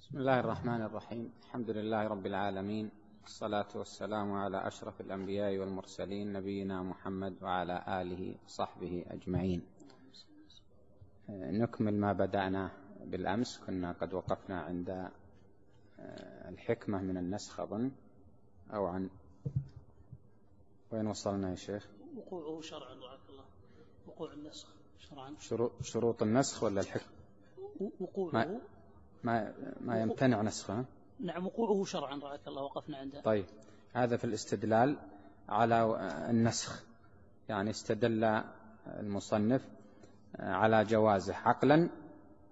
بسم الله الرحمن الرحيم. الحمد لله رب العالمين. الصلاة والسلام على أشرف الأنبياء والمرسلين نبينا محمد وعلى آله وصحبه أجمعين. نكمل ما بدأنا بالأمس. كنا قد وقفنا عند آه، الحكمة من النسخ أظن. أو عن وين وصلنا يا شيخ؟ وقوعه شرعا رعاك الله. وقوع النسخ. شرعا. شروط النسخ ولا الحكم؟ وقوعه؟ ما, ما, يمتنع نسخه. نعم وقوعه شرعا رعاك الله وقفنا عنده. طيب هذا في الاستدلال على النسخ. يعني استدل المصنف على جوازه عقلا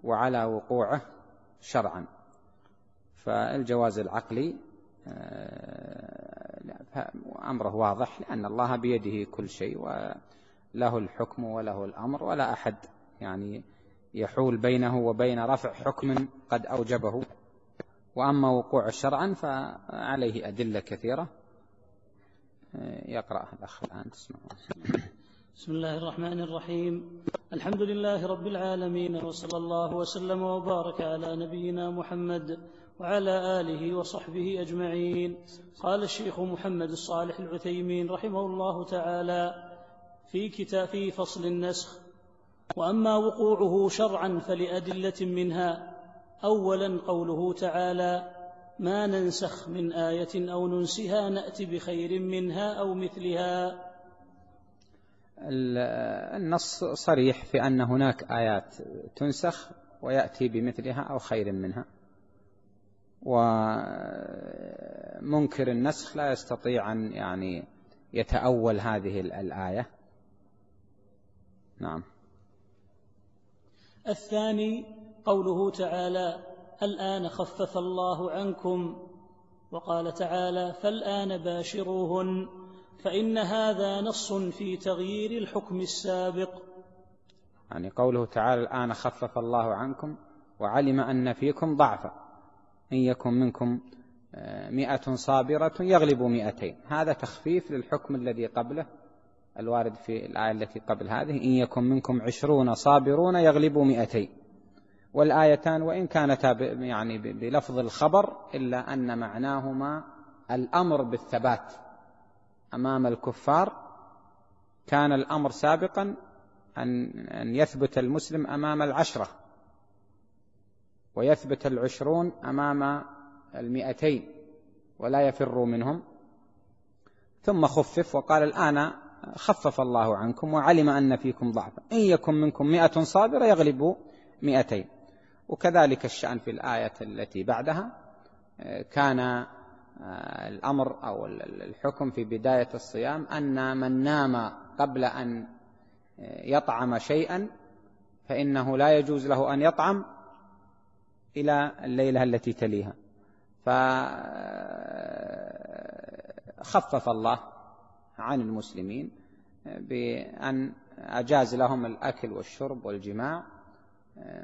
وعلى وقوعه شرعا. فالجواز العقلي آه، أمره واضح لأن الله بيده كل شيء وله الحكم وله الأمر ولا أحد يعني يحول بينه وبين رفع حكم قد أوجبه. وأما وقوع شرعا فعليه أدلة كثيرة. آه، يقرأ الأخ الآن تسمعون. بسم الله الرحمن الرحيم. الحمد لله رب العالمين وصلى الله وسلم وبارك على نبينا محمد وعلى آله وصحبه أجمعين. قال الشيخ محمد الصالح العثيمين رحمه الله تعالى في كتاب في فصل النسخ وأما وقوعه شرعا فلأدلة منها أولا قوله تعالى ما ننسخ من آية أو ننسها نأتي بخير منها أو مثلها. النص صريح في أن هناك آيات تنسخ ويأتي بمثلها أو خير منها. ومنكر النسخ لا يستطيع أن يعني يتأول هذه الآية. نعم. الثاني قوله تعالى الآن خفف الله عنكم. وقال تعالى فالآن باشروهن فإن هذا نص في تغيير الحكم السابق. يعني قوله تعالى الآن خفف الله عنكم وعلم أن فيكم ضعفا. إن يكن منكم آه، مئة صابرة يغلب مئتين. هذا تخفيف للحكم الذي قبله الوارد في الآية التي قبل هذه إن يكن منكم عشرون صابرون يغلبوا مئتين والآيتان وإن كانتا يعني بلفظ الخبر إلا أن معناهما الأمر بالثبات. أمام الكفار كان الأمر سابقا أن أن يثبت المسلم أمام العشرة ويثبت العشرون أمام المئتين ولا يفروا منهم. ثم خفف وقال الآن خفف الله عنكم وعلم أن فيكم ضعفا. إن يكن منكم مئة صابرة يغلبوا مئتين. وكذلك الشأن في الآية التي بعدها كان الأمر أو الحكم في بداية الصيام أن من نام قبل أن يطعم شيئا فإنه لا يجوز له أن يطعم إلى الليلة التي تليها. فخفف الله عن المسلمين بأن أجاز لهم الأكل والشرب والجماع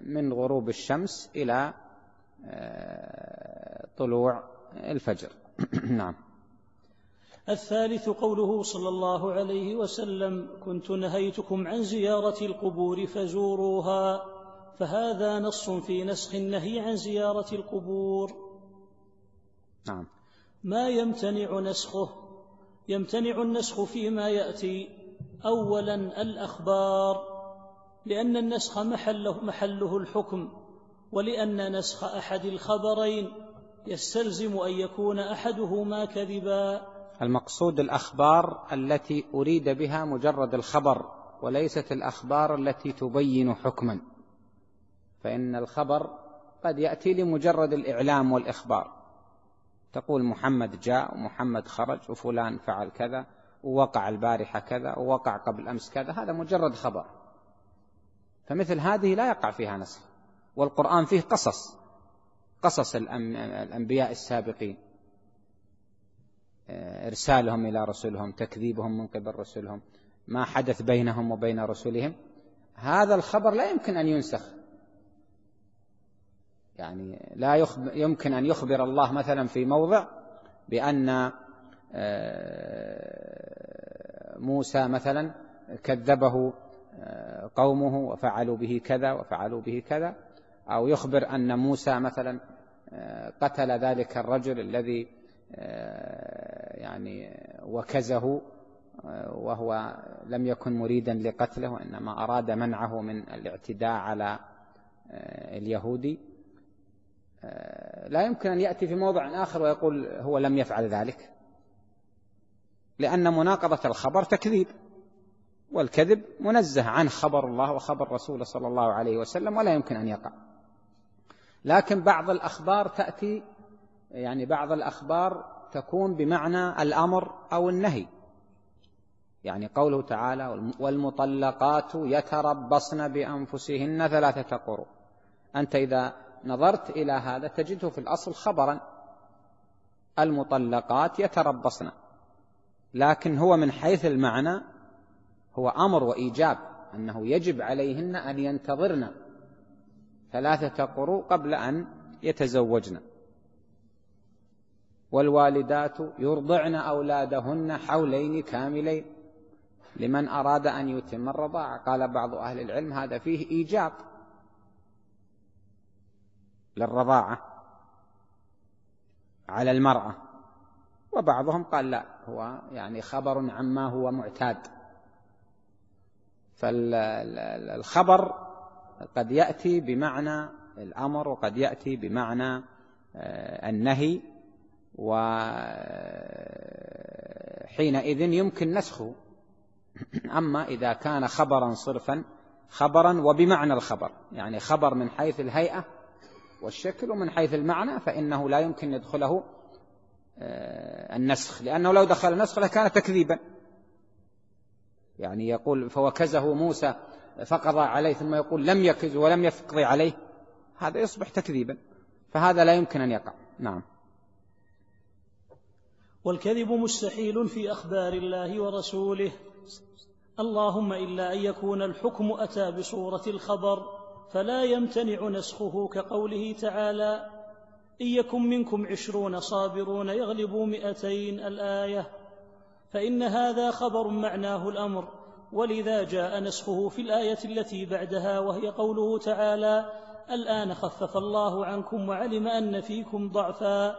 من غروب الشمس إلى طلوع الفجر. نعم. الثالث قوله صلى الله عليه وسلم كنت نهيتكم عن زيارة القبور فزوروها فهذا نص في نسخ النهي عن زيارة القبور. نعم. ما يمتنع نسخه؟ يمتنع النسخ فيما يأتي أولا الأخبار لأن النسخ محله, محله الحكم ولأن نسخ أحد الخبرين يستلزم أن يكون أحدهما كذبا. المقصود الأخبار التي أريد بها مجرد الخبر وليست الأخبار التي تبين حكما. فإن الخبر قد يأتي لمجرد الإعلام والإخبار. تقول محمد جاء ومحمد خرج وفلان فعل كذا ووقع البارحة كذا ووقع قبل أمس كذا هذا مجرد خبر. فمثل هذه لا يقع فيها نسخ والقرآن فيه قصص قصص الأنبياء السابقين. آه، إرسالهم إلى رسلهم تكذيبهم من قبل رسلهم ما حدث بينهم وبين رسلهم. هذا الخبر لا يمكن أن ينسخ. يعني لا يمكن أن يخبر الله مثلا في موضع بأن آه، موسى مثلا كذبه آه، قومه وفعلوا به كذا وفعلوا به كذا أو يخبر أن موسى مثلا قتل ذلك الرجل الذي يعني وكزه وهو لم يكن مريدا لقتله وإنما أراد منعه من الاعتداء على اليهودي. لا يمكن أن يأتي في موضع آخر ويقول هو لم يفعل ذلك. لأن مناقضة الخبر تكذيب والكذب منزه عن خبر الله وخبر رسوله صلى الله عليه وسلم ولا يمكن أن يقع. لكن بعض الأخبار تأتي يعني بعض الأخبار تكون بمعنى الأمر أو النهي. يعني قوله تعالى والمطلقات يتربصن بأنفسهن ثلاثة قروء أنت إذا نظرت إلى هذا تجده في الأصل خبرا. المطلقات يتربصن لكن هو من حيث المعنى هو أمر وإيجاب أنه يجب عليهن أن ينتظرن ثلاثة قروء قبل أن يتزوجن. والوالدات يرضعن أولادهن حولين كاملين لمن أراد أن يتم الرضاعة. قال بعض أهل العلم هذا فيه إيجاب. للرضاعة على المرأة. وبعضهم قال لا هو يعني خبر عما هو معتاد. فالخبر قد يأتي بمعنى الأمر وقد يأتي بمعنى آه، النهي. وحينئذ يمكن نسخه. أما إذا كان خبرا صرفا خبرا وبمعنى الخبر. يعني خبر من حيث الهيئة والشكل ومن حيث المعنى فإنه لا يمكن يدخله آه، النسخ. لأنه لو دخل النسخ لكان تكذيبا. يعني يقول فوكزه موسى فقضى عليه ثم يقول لم يكز ولم يقضي عليه. هذا يصبح تكذيبا. فهذا لا يمكن أن يقع. نعم. والكذب مستحيل في أخبار الله ورسوله. اللهم إلا أن يكون الحكم أتى بصورة الخبر. فلا يمتنع نسخه كقوله تعالى إن يكن منكم عشرون صابرون يغلبوا مئتين الآية فإن هذا خبر معناه الأمر. ولذا جاء نسخه في الآية التي بعدها وهي قوله تعالى الآن خفف الله عنكم وعلم أن فيكم ضعفا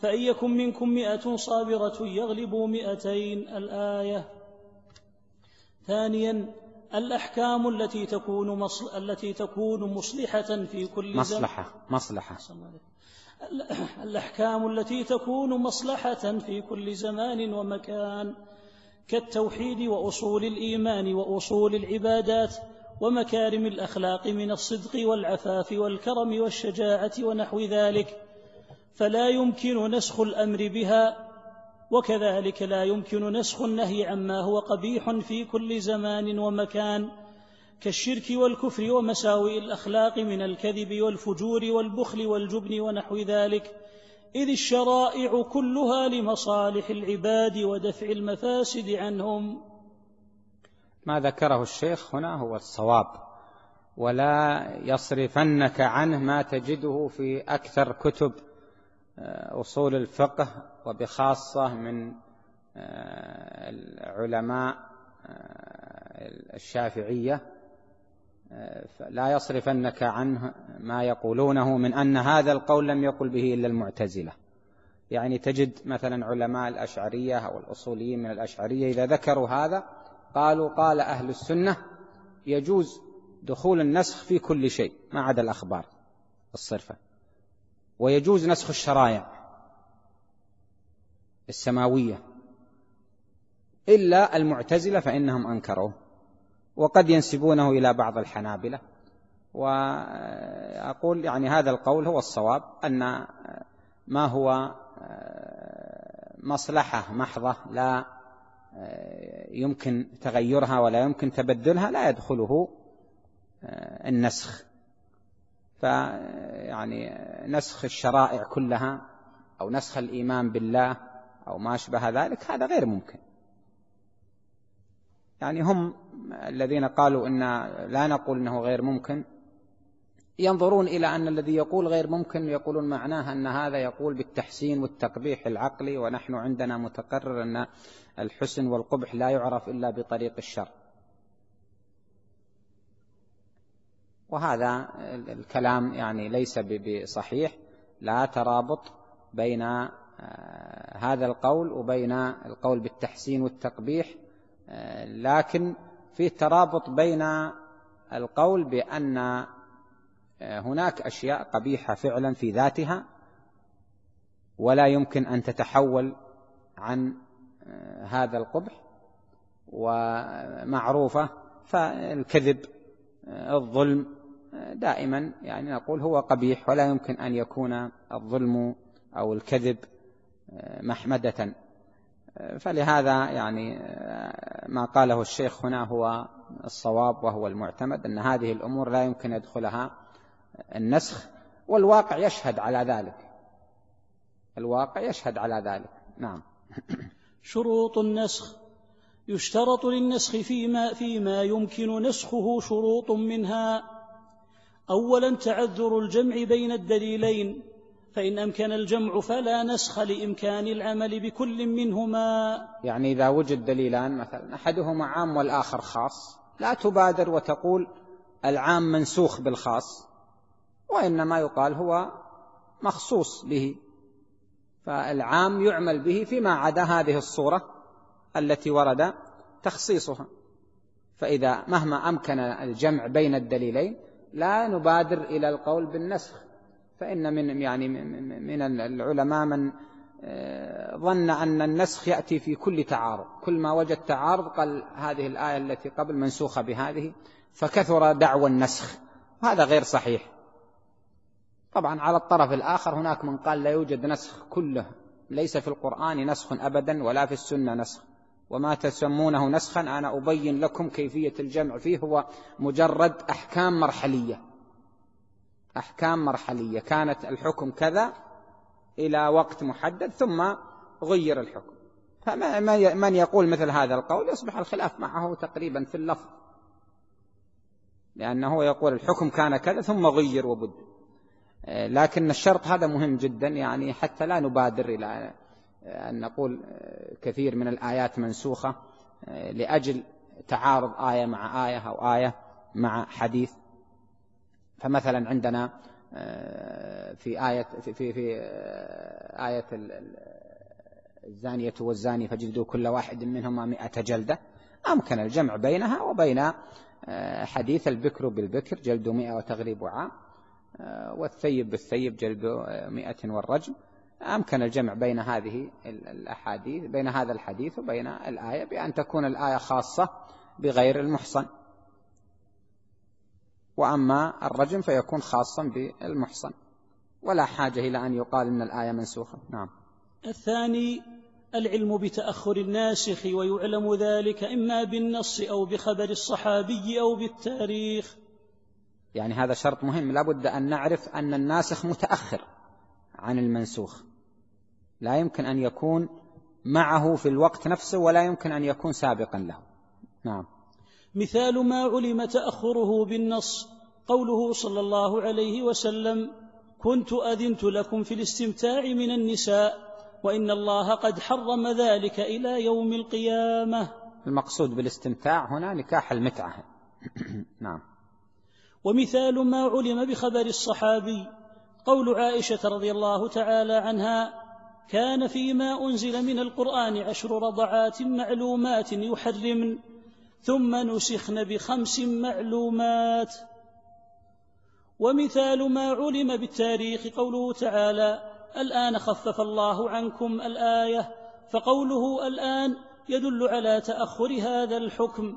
فإن يكن منكم مئة صابرة يغلبوا مئتين الآية. ثانيا الأحكام التي تكون مصل... التي تكون مصلحة في كل مصلحة مصلحة. الأحكام التي تكون مصلحة في كل زمان ومكان كالتوحيد وأصول الإيمان وأصول العبادات ومكارم الأخلاق من الصدق والعفاف والكرم والشجاعة ونحو ذلك فلا يمكن نسخ الأمر بها وكذلك لا يمكن نسخ النهي عما هو قبيح في كل زمان ومكان كالشرك والكفر ومساوئ الأخلاق من الكذب والفجور والبخل والجبن ونحو ذلك إذ الشرائع كلها لمصالح العباد ودفع المفاسد عنهم. ما ذكره الشيخ هنا هو الصواب ولا يصرفنك عنه ما تجده في أكثر كتب آه، أصول الفقه وبخاصة من آه، العلماء آه، الشافعية لا يصرفنك عنه ما يقولونه من أن هذا القول لم يقل به إلا المعتزلة. يعني تجد مثلا علماء الأشعرية أو الأصوليين من الأشعرية إذا ذكروا هذا قالوا قال أهل السنة يجوز دخول النسخ في كل شيء ما عدا الأخبار الصرفة ويجوز نسخ الشرائع. السماوية. إلا المعتزلة فإنهم أنكروه وقد ينسبونه إلى بعض الحنابلة. وأقول يعني هذا القول هو الصواب أن ما هو مصلحة محضة لا يمكن تغيرها ولا يمكن تبدلها لا يدخله النسخ. فيعني نسخ الشرائع كلها أو نسخ الإيمان بالله أو ما أشبه ذلك هذا غير ممكن. يعني هم الذين قالوا إن لا نقول أنه غير ممكن ينظرون إلى أن الذي يقول غير ممكن يقولون معناه أن هذا يقول بالتحسين والتقبيح العقلي ونحن عندنا متقرر أن الحسن والقبح لا يعرف إلا بطريق الشر. وهذا الكلام يعني ليس بصحيح لا ترابط بين هذا القول وبين القول بالتحسين والتقبيح آه، لكن في ترابط بين القول بأن آه، هناك أشياء قبيحة فعلا في ذاتها ولا يمكن أن تتحول عن هذا القبح ومعروفة فالكذب الظلم دائما يعني نقول هو قبيح ولا يمكن أن يكون الظلم أو الكذب محمدة. فلهذا يعني ما قاله الشيخ هنا هو الصواب وهو المعتمد أن هذه الأمور لا يمكن يدخلها النسخ والواقع يشهد على ذلك. الواقع يشهد على ذلك. نعم. شروط النسخ. يشترط للنسخ فيما فيما يمكن نسخه شروط منها. اولا تعذر الجمع بين الدليلين. فإن أمكن الجمع فلا نسخ لإمكان العمل بكل منهما. يعني إذا وجد دليلان مثلا أحدهما عام والآخر خاص لا تبادر وتقول العام منسوخ بالخاص وإنما يقال هو مخصوص به. فالعام يعمل به فيما عدا هذه الصورة التي ورد تخصيصها. فإذا مهما أمكن الجمع بين الدليلين لا نبادر إلى القول بالنسخ. فإن من يعني من العلماء من آه، ظن أن النسخ يأتي في كل تعارض. كل ما وجد تعارض قال هذه الآية التي قبل منسوخة بهذه فكثر دعوى النسخ. هذا غير صحيح. طبعا على الطرف الآخر هناك من قال لا يوجد نسخ كله. ليس في القرآن نسخ أبدا ولا في السنة نسخ. وما تسمونه نسخا أنا أبين لكم كيفية الجمع فيه. هو مجرد أحكام مرحلية. أحكام مرحلية. كانت الحكم كذا إلى وقت محدد ثم غير الحكم. فمن يقول مثل هذا القول؟ يصبح الخلاف معه تقريبا في اللفظ. لأنه يقول الحكم كان كذا ثم غير وبد. لكن الشرط هذا مهم جدا يعني حتى لا نبادر إلى أن نقول كثير من الآيات منسوخة لأجل تعارض آية مع آية أو آية مع حديث. فمثلا عندنا في آية في في, في آية الزانية والزاني فجلدوا كل واحد منهما مئة جلدة. أمكن الجمع بينها وبين حديث البكر بالبكر جلد مئة وتغريب عام والثيب بالثيب جلد مئة والرجم. أمكن الجمع بين هذه الأحاديث بين هذا الحديث وبين الآية بأن تكون الآية خاصة بغير المحصن. وأما الرجم فيكون خاصا بالمحصن. ولا حاجة إلى أن يقال إن الآية منسوخة. نعم. الثاني العلم بتأخر الناسخ ويعلم ذلك إما بالنص أو بخبر الصحابي أو بالتاريخ. يعني هذا شرط مهم. لابد أن نعرف أن الناسخ متأخر عن المنسوخ. لا يمكن أن يكون معه في الوقت نفسه ولا يمكن أن يكون سابقا له. نعم. مثال ما علم تأخره بالنص. قوله صلى الله عليه وسلم كنت أذنت لكم في الاستمتاع من النساء وإن الله قد حرم ذلك إلى يوم القيامة. المقصود بالاستمتاع هنا نكاح المتعة. نعم. ومثال ما علم بخبر الصحابي. قول عائشة رضي الله تعالى عنها كان فيما أنزل من القرآن عشر رضعات معلومات يحرمن ثم نسخن بخمس معلومات. ومثال ما علم بالتاريخ قوله تعالى الآن خفف الله عنكم الآية فقوله الآن يدل على تأخر هذا الحكم.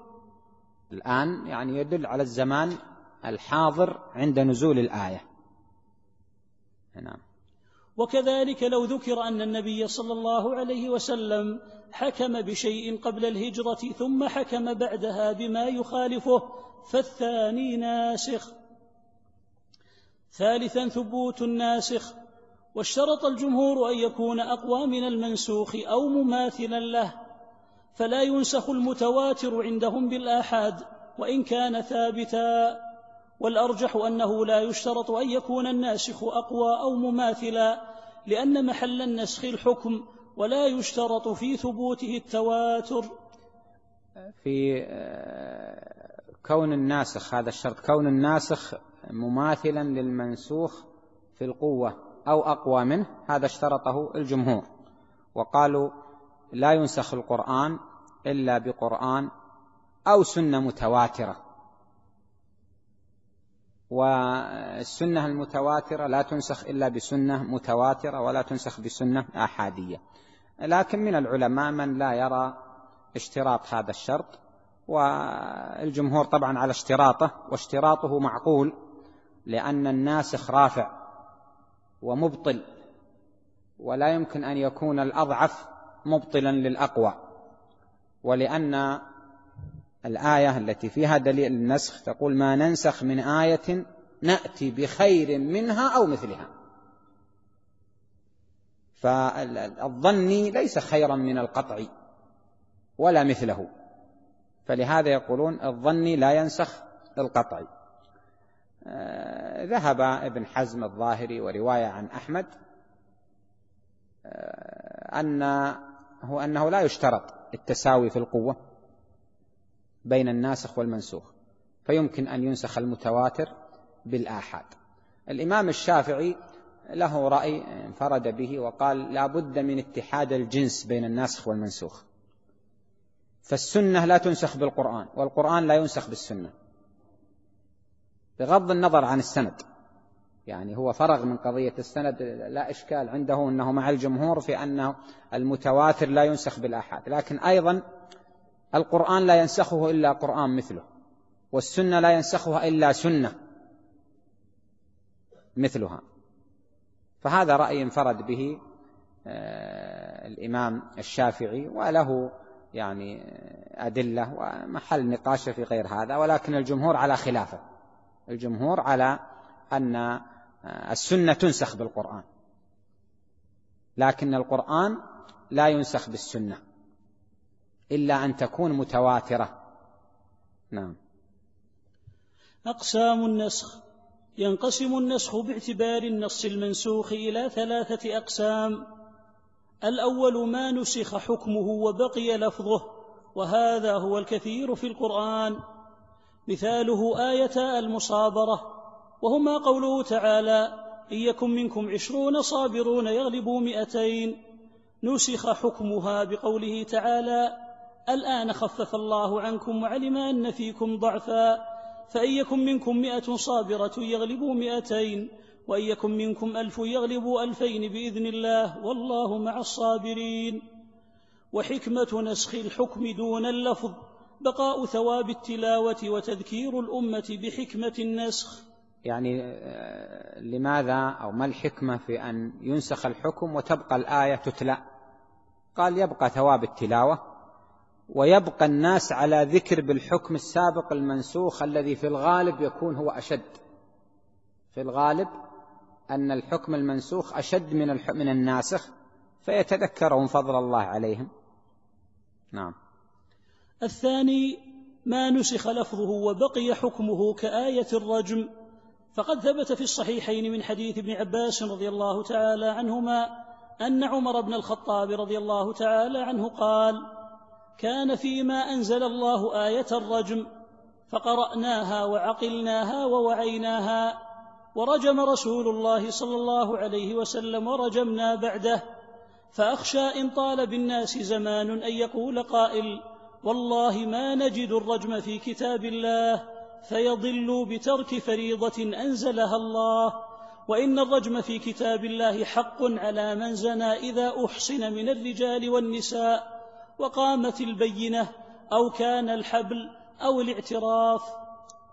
الآن يعني يدل على الزمان الحاضر عند نزول الآية. نعم. وكذلك لو ذكر أن النبي صلى الله عليه وسلم حكم بشيء قبل الهجرة ثم حكم بعدها بما يخالفه فالثاني ناسخ. ثالثا ثبوت الناسخ واشترط الجمهور أن يكون أقوى من المنسوخ أو مماثلا له فلا ينسخ المتواتر عندهم بالآحاد وإن كان ثابتا. والأرجح أنه لا يشترط أن يكون الناسخ أقوى أو مماثلا لأن محل النسخ الحكم ولا يشترط في ثبوته التواتر. في آه، كون الناسخ هذا الشرط كون الناسخ مماثلا للمنسوخ في القوة أو أقوى منه هذا اشترطه الجمهور. وقالوا لا ينسخ القرآن إلا بقرآن أو سنة متواترة. والسنة المتواترة لا تنسخ إلا بسنة متواترة ولا تنسخ بسنة آحادية. لكن من العلماء من لا يرى اشتراط هذا الشرط والجمهور طبعا على اشتراطه واشتراطه معقول لأن الناسخ رافع ومبطل ولا يمكن أن يكون الأضعف مبطلا للأقوى ولأن الآية التي فيها دليل النسخ تقول ما ننسخ من آية نأتي بخير منها أو مثلها. فالظني ليس خيرا من القطعي ولا مثله. فلهذا يقولون الظني لا ينسخ القطعي آه، ذهب ابن حزم الظاهري ورواية عن أحمد آه، أن هو أنه لا يشترط التساوي في القوة. بين الناسخ والمنسوخ فيمكن أن ينسخ المتواتر بالآحاد. الإمام الشافعي له رأي انفرد به وقال لا بد من اتحاد الجنس بين الناسخ والمنسوخ. فالسنة لا تنسخ بالقرآن والقرآن لا ينسخ بالسنة. بغض النظر عن السند يعني هو فرغ من قضية السند لا إشكال عنده أنه مع الجمهور في أن المتواتر لا ينسخ بالآحاد. لكن أيضا القرآن لا ينسخه إلا قرآن مثله والسنة لا ينسخها إلا سنة مثلها. فهذا رأي انفرد به آه، الإمام الشافعي وله يعني أدلة ومحل نقاش في غير هذا ولكن الجمهور على خلافه. الجمهور على أن السنة تنسخ بالقرآن لكن القرآن لا ينسخ بالسنة. إلا أن تكون متواترة. نعم. أقسام النسخ. ينقسم النسخ باعتبار النص المنسوخ إلى ثلاثة أقسام. الأول ما نسخ حكمه وبقي لفظه وهذا هو الكثير في القرآن. مثاله آية المصابرة وهما قوله تعالى إن يكن منكم عشرون صابرون يغلبوا مئتين. نسخ حكمها بقوله تعالى الآن خفف الله عنكم وعلم أن فيكم ضعفا فإن يكن منكم مئة صابرة يغلبوا مئتين وإن يكن منكم ألف يغلبوا ألفين بإذن الله والله مع الصابرين. وحكمة نسخ الحكم دون اللفظ بقاء ثواب التلاوة وتذكير الأمة بحكمة النسخ. يعني آه، لماذا أو ما الحكمة في أن ينسخ الحكم وتبقى الآية تتلى قال يبقى ثواب التلاوة. ويبقى الناس على ذكر بالحكم السابق المنسوخ الذي في الغالب يكون هو أشد. في الغالب أن الحكم المنسوخ أشد من من الناسخ فيتذكرون فضل الله عليهم. نعم. الثاني ما نسخ لفظه وبقي حكمه كآية الرجم فقد ثبت في الصحيحين من حديث ابن عباس رضي الله تعالى عنهما أن عمر بن الخطاب رضي الله تعالى عنه قال كان فيما أنزل الله آية الرجم فقرأناها وعقلناها ووعيناها ورجم رسول الله صلى الله عليه وسلم ورجمنا بعده فأخشى إن طال بالناس زمان أن يقول قائل والله ما نجد الرجم في كتاب الله فيضلوا بترك فريضة أنزلها الله وإن الرجم في كتاب الله حق على من زنى إذا أحصن من الرجال والنساء. وقامت البينة أو كان الحبل أو الاعتراف.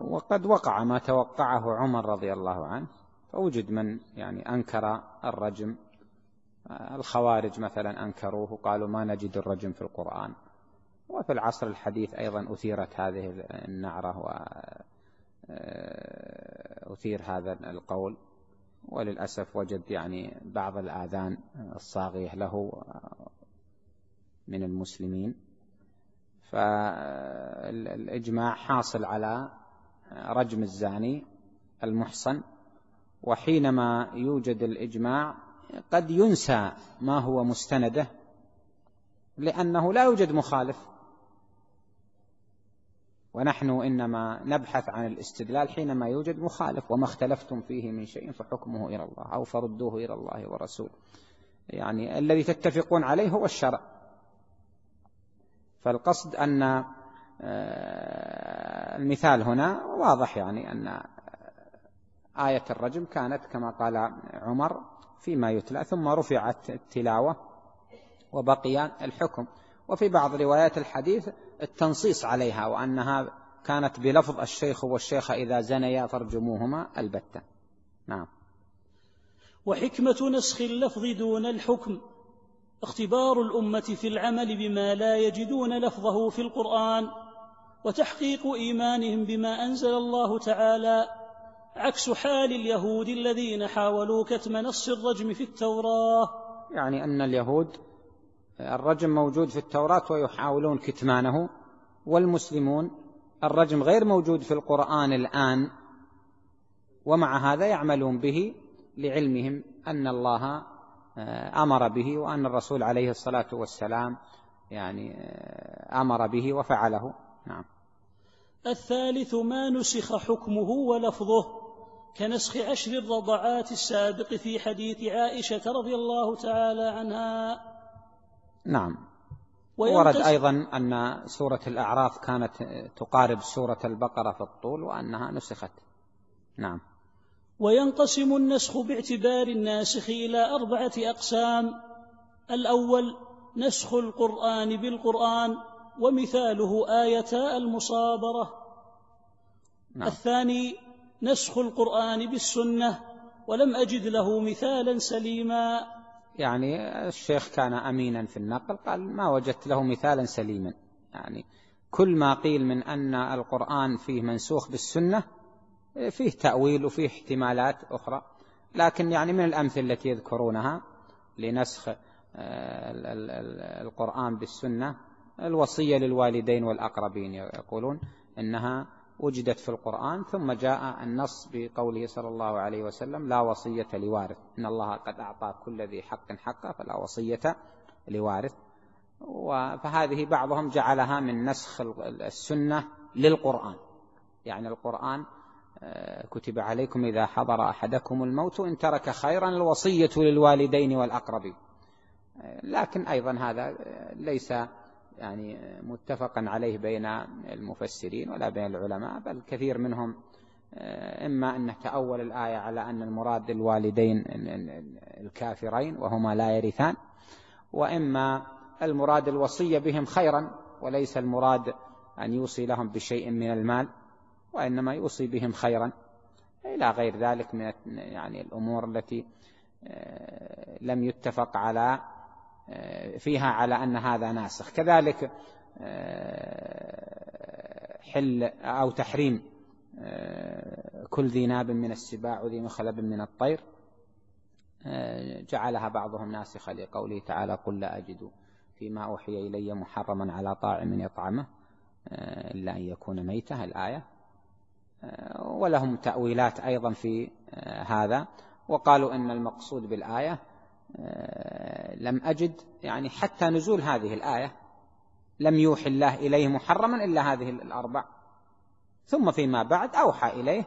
وقد وقع ما توقعه عمر رضي الله عنه فوجد من يعني أنكر الرجم. الخوارج مثلا أنكروه قالوا ما نجد الرجم في القرآن. وفي العصر الحديث أيضا أثيرت هذه النعرة وأثير هذا القول. وللأسف وجد يعني بعض الآذان الصاغية له من المسلمين. فالإجماع حاصل على رجم الزاني المحصن وحينما يوجد الإجماع قد ينسى ما هو مستنده لأنه لا يوجد مخالف. ونحن إنما نبحث عن الاستدلال حينما يوجد مخالف وما اختلفتم فيه من شيء فحكمه إلى الله أو فردوه إلى الله ورسوله. يعني الذي تتفقون عليه هو الشرع. فالقصد أن آه، المثال هنا واضح يعني أن آية الرجم كانت كما قال عمر فيما يتلى ثم رفعت التلاوة وبقي الحكم. وفي بعض روايات الحديث التنصيص عليها وأنها كانت بلفظ الشيخ والشيخة إذا زنيا فارجموهما البتة. نعم. وحكمة نسخ اللفظ دون الحكم. اختبار الأمة في العمل بما لا يجدون لفظه في القرآن وتحقيق إيمانهم بما أنزل الله تعالى عكس حال اليهود الذين حاولوا كتم نص الرجم في التوراة. يعني أن اليهود الرجم موجود في التوراة ويحاولون كتمانه والمسلمون الرجم غير موجود في القرآن الآن ومع هذا يعملون به لعلمهم أن الله أمر به وأن الرسول عليه الصلاة والسلام يعني آه، أمر به وفعله. نعم. الثالث ما نسخ حكمه ولفظه كنسخ عشر الرضعات السابق في حديث عائشة رضي الله تعالى عنها. نعم. ورد أيضا أن سورة الأعراف كانت تقارب سورة البقرة في الطول وأنها نسخت. نعم. وينقسم النسخ باعتبار الناسخ إلى أربعة أقسام. الأول نسخ القرآن بالقرآن ومثاله آيتا المصابرة. نعم. الثاني نسخ القرآن بالسنة ولم أجد له مثالا سليما. يعني الشيخ كان أمينا في النقل قال ما وجدت له مثالا سليما. يعني كل ما قيل من أن القرآن فيه منسوخ بالسنة فيه تأويل وفيه احتمالات أخرى لكن يعني من الأمثلة التي يذكرونها لنسخ آه، القرآن بالسنة الوصية للوالدين والأقربين يقولون إنها وجدت في القرآن ثم جاء النص بقوله صلى الله عليه وسلم لا وصية لوارث إن الله قد أعطى كل ذي حق حقه فلا وصية لوارث. فهذه بعضهم جعلها من نسخ السنة للقرآن يعني القرآن كتب عليكم إذا حضر أحدكم الموت إن ترك خيرا الوصية للوالدين والأقربين. آه، لكن أيضا هذا آه، ليس يعني متفقا عليه بين المفسرين ولا بين العلماء بل كثير منهم إما أنه تأول الآية على أن المراد الوالدين الكافرين وهما لا يرثان وإما المراد الوصية بهم خيرا وليس المراد أن يوصي لهم بشيء من المال. وإنما يوصي بهم خيرا. إلى غير ذلك من يعني الأمور التي آه، لم يتفق على آه، فيها على أن هذا ناسخ. كذلك آه، حل أو تحريم كل ذي ناب من السباع وذي مخلب من الطير جعلها بعضهم ناسخة لقوله تعالى قل لا أجد فيما أوحي إلي محرما على طاعم يطعمه إلا أن يكون ميتة الآية ولهم تأويلات أيضا في آه، هذا. وقالوا إن المقصود بالآية آه، لم أجد يعني حتى نزول هذه الآية لم يوحي الله إليه محرما إلا هذه الأربع. ثم فيما بعد أوحى إليه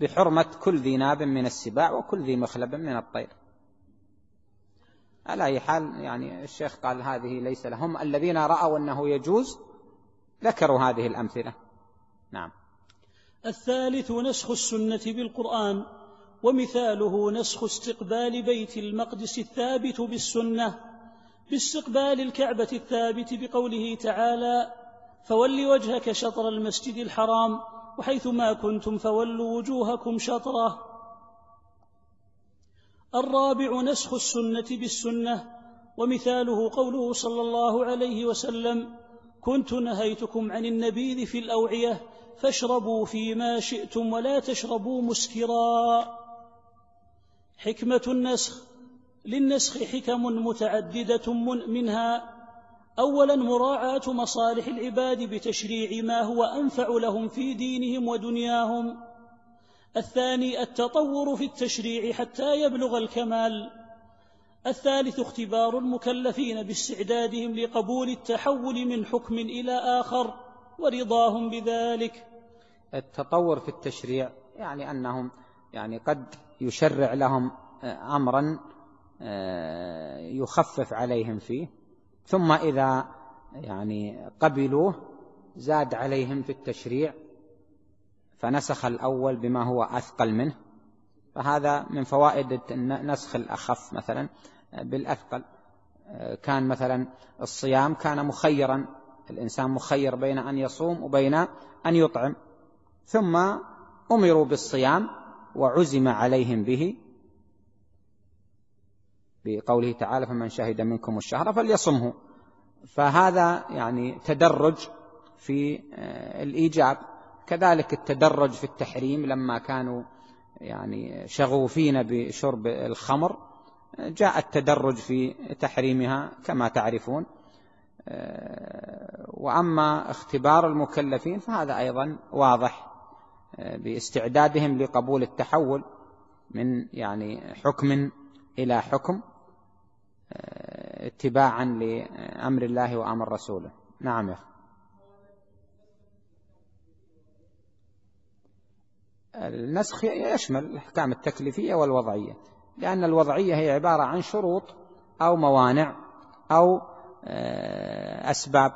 بحرمة كل ذي ناب من السباع وكل ذي مخلب من الطير. على أي حال يعني الشيخ قال هذه ليس لهم. الذين رأوا أنه يجوز ذكروا هذه الأمثلة. نعم. الثالث نسخ السنة بالقرآن ومثاله نسخ استقبال بيت المقدس الثابت بالسنة باستقبال الكعبة الثابت بقوله تعالى فول وجهك شطر المسجد الحرام وحيث ما كنتم فولوا وجوهكم شطره. الرابع نسخ السنة بالسنة ومثاله قوله صلى الله عليه وسلم كنت نهيتكم عن النبيذ في الأوعية فاشربوا فيما شئتم ولا تشربوا مسكرا. حكمة النسخ للنسخ حكم متعددة منها أولا مراعاة مصالح العباد بتشريع ما هو أنفع لهم في دينهم ودنياهم. الثاني التطور في التشريع حتى يبلغ الكمال. الثالث اختبار المكلفين باستعدادهم لقبول التحول من حكم إلى آخر. ورضاهم بذلك. التطور في التشريع يعني أنهم يعني قد يشرع لهم أمرا آه، يخفف عليهم فيه ثم إذا يعني قبلوه زاد عليهم في التشريع فنسخ الأول بما هو أثقل منه. فهذا من فوائد نسخ الأخف مثلا بالأثقل. كان مثلا الصيام كان مخيرا الإنسان مخير بين أن يصوم وبين أن يطعم. ثم أمروا بالصيام وعزم عليهم به. بقوله تعالى فمن شهد منكم الشهر فليصمه. فهذا يعني تدرج في الإيجاب. كذلك التدرج في التحريم لما كانوا يعني شغوفين بشرب الخمر جاء التدرج في تحريمها كما تعرفون. وأما اختبار المكلفين فهذا أيضا واضح باستعدادهم لقبول التحول من يعني حكم إلى حكم اتباعا لأمر الله وأمر رسوله. نعم يا النسخ يشمل الأحكام التكليفية والوضعية لأن الوضعية هي عبارة عن شروط أو موانع أو آه، أسباب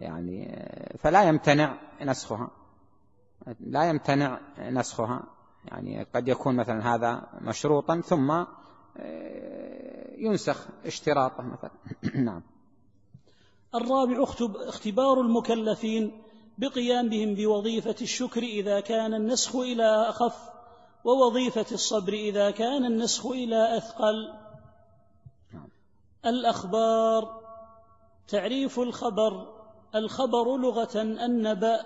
يعني آه، فلا يمتنع نسخها. لا يمتنع نسخها. يعني قد يكون مثلا هذا مشروطا ثم آه، ينسخ اشتراطه مثلا. نعم. الرابع اختبار المكلفين بقيامهم بوظيفة الشكر إذا كان النسخ إلى أخف ووظيفة الصبر إذا كان النسخ إلى أثقل. الأخبار تعريف الخبر الخبر لغة النبأ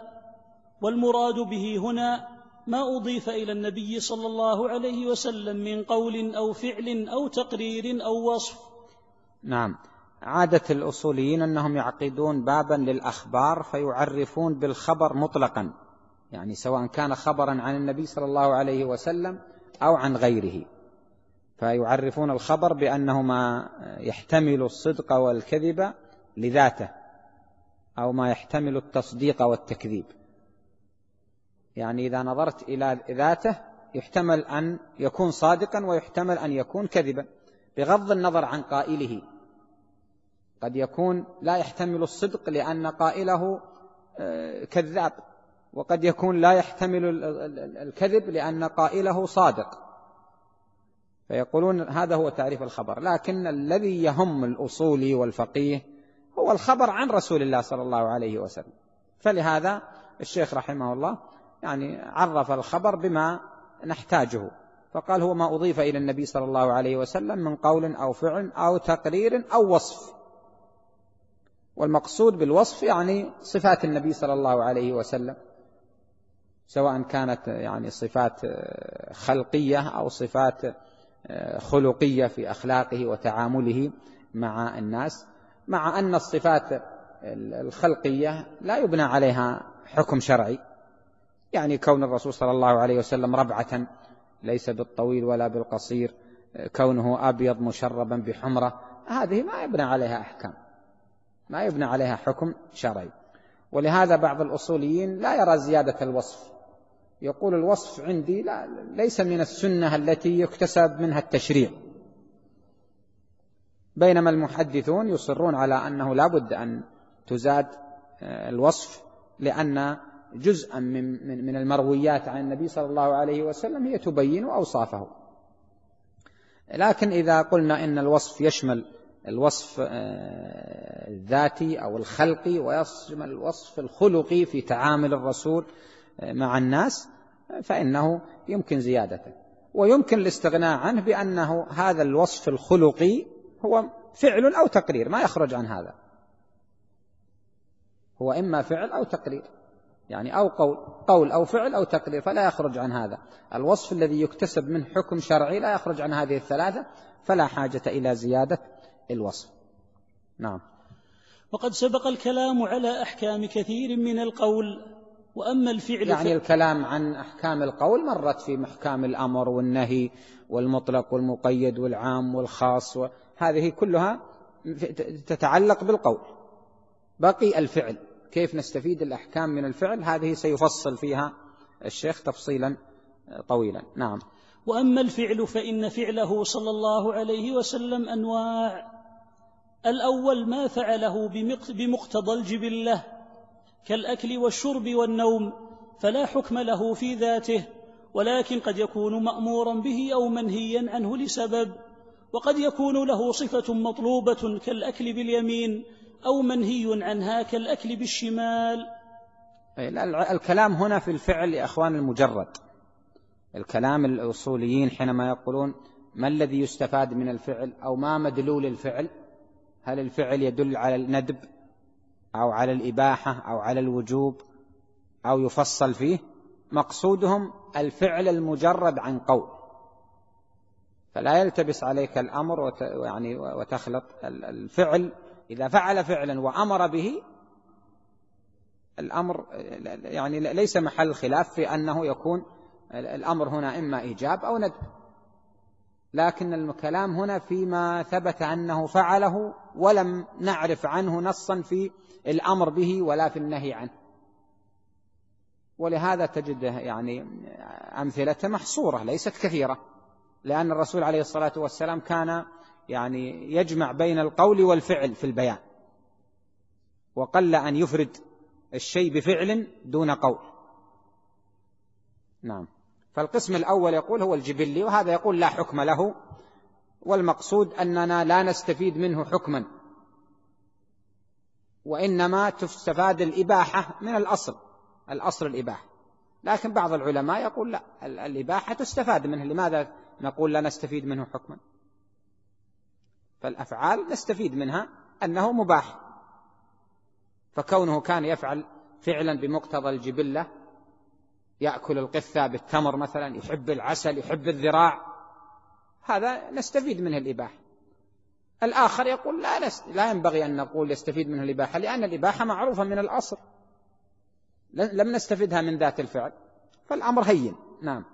والمراد به هنا ما أضيف إلى النبي صلى الله عليه وسلم من قول أو فعل أو تقرير أو وصف. نعم. عادة الأصوليين أنهم يعقدون بابا للأخبار فيعرفون بالخبر مطلقا يعني سواء كان خبرا عن النبي صلى الله عليه وسلم أو عن غيره. فيعرفون الخبر بأنه ما يحتمل الصدق والكذب لذاته أو ما يحتمل التصديق والتكذيب. يعني إذا نظرت إلى ذاته يحتمل أن يكون صادقا ويحتمل أن يكون كذبا بغض النظر عن قائله. قد يكون لا يحتمل الصدق لأن قائله آه، كذاب. وقد يكون لا يحتمل الكذب لأن قائله صادق. فيقولون هذا هو تعريف الخبر. لكن الذي يهم الأصولي والفقيه هو الخبر عن رسول الله صلى الله عليه وسلم. فلهذا الشيخ رحمه الله يعني عرف الخبر بما نحتاجه. فقال هو ما أضيف إلى النبي صلى الله عليه وسلم من قول أو فعل أو تقرير أو وصف. والمقصود بالوصف يعني صفات النبي صلى الله عليه وسلم. سواء كانت يعني صفات خلقية أو صفات خلقية في أخلاقه وتعامله مع الناس. مع أن الصفات الخلقية لا يبنى عليها حكم شرعي. يعني كون الرسول صلى الله عليه وسلم ربعة ليس بالطويل ولا بالقصير كونه أبيض مشربا بحمرة هذه ما يبنى عليها أحكام ما يبنى عليها حكم شرعي. ولهذا بعض الأصوليين لا يرى زيادة الوصف. يقول الوصف عندي لا ليس من السنة التي يكتسب منها التشريع. بينما المحدثون يصرون على أنه لا بد أن تزاد آه، الوصف لأن جزءا من, من, من المرويات عن النبي صلى الله عليه وسلم هي تبين أوصافه. لكن إذا قلنا إن الوصف يشمل الوصف آه، الذاتي أو الخلقي ويشمل الوصف الخلقي في تعامل الرسول آه، مع الناس فإنه يمكن زيادته ويمكن الاستغناء عنه بأنه هذا الوصف الخلقي هو فعل أو تقرير ما يخرج عن هذا. هو إما فعل أو تقرير. يعني أو قول قول أو فعل أو تقرير فلا يخرج عن هذا. الوصف الذي يكتسب من حكم شرعي لا يخرج عن هذه الثلاثة فلا حاجة إلى زيادة الوصف. نعم. وقد سبق الكلام على أحكام كثير من القول وأما الفعل يعني ف... الكلام عن أحكام القول مرت في محكام الأمر والنهي والمطلق والمقيد والعام والخاص وهذه كلها تتعلق بالقول. بقي الفعل. كيف نستفيد الأحكام من الفعل؟ هذه سيفصل فيها الشيخ تفصيلا طويلا. نعم. وأما الفعل فإن فعله صلى الله عليه وسلم أنواع. الأول ما فعله بمقتضى الجبلة كالأكل والشرب والنوم فلا حكم له في ذاته ولكن قد يكون مأمورا به أو منهيا عنه لسبب. وقد يكون له صفة مطلوبة كالأكل باليمين أو منهي عنها كالأكل بالشمال. الكلام هنا في الفعل يا أخوان المجرد. الكلام الأصوليين حينما يقولون ما الذي يستفاد من الفعل أو ما مدلول الفعل؟ هل الفعل يدل على الندب أو على الإباحة أو على الوجوب أو يفصل فيه؟ مقصودهم الفعل المجرد عن قول. فلا يلتبس عليك الأمر يعني وتخلط الفعل. إذا فعل فعلا وأمر به الأمر يعني ليس محل خلاف في أنه يكون الأمر هنا إما إيجاب أو ندب. لكن الكلام هنا فيما ثبت أنه فعله ولم نعرف عنه نصا في الأمر به ولا في النهي عنه. ولهذا تجد يعني أمثلة محصورة ليست كثيرة. لأن الرسول عليه الصلاة والسلام كان يعني يجمع بين القول والفعل في البيان. وقل أن يفرد الشيء بفعل دون قول. نعم. فالقسم الأول يقول هو الجبلي وهذا يقول لا حكم له. والمقصود أننا لا نستفيد منه حكما. وإنما تستفاد الإباحة من الأصل الأصل الإباحة. لكن بعض العلماء يقول لا الإباحة تستفاد منه. لماذا نقول لا نستفيد منه حكما. فالأفعال نستفيد منها أنه مباح. فكونه كان يفعل فعلا بمقتضى الجبلة يأكل القثة بالتمر مثلا يحب العسل يحب الذراع هذا نستفيد منه الإباحة. الآخر يقول لا لا ينبغي أن نقول يستفيد منه الإباحة لأن الإباحة معروفة من الأصل. لم نستفدها من ذات الفعل. فالأمر هين. نعم.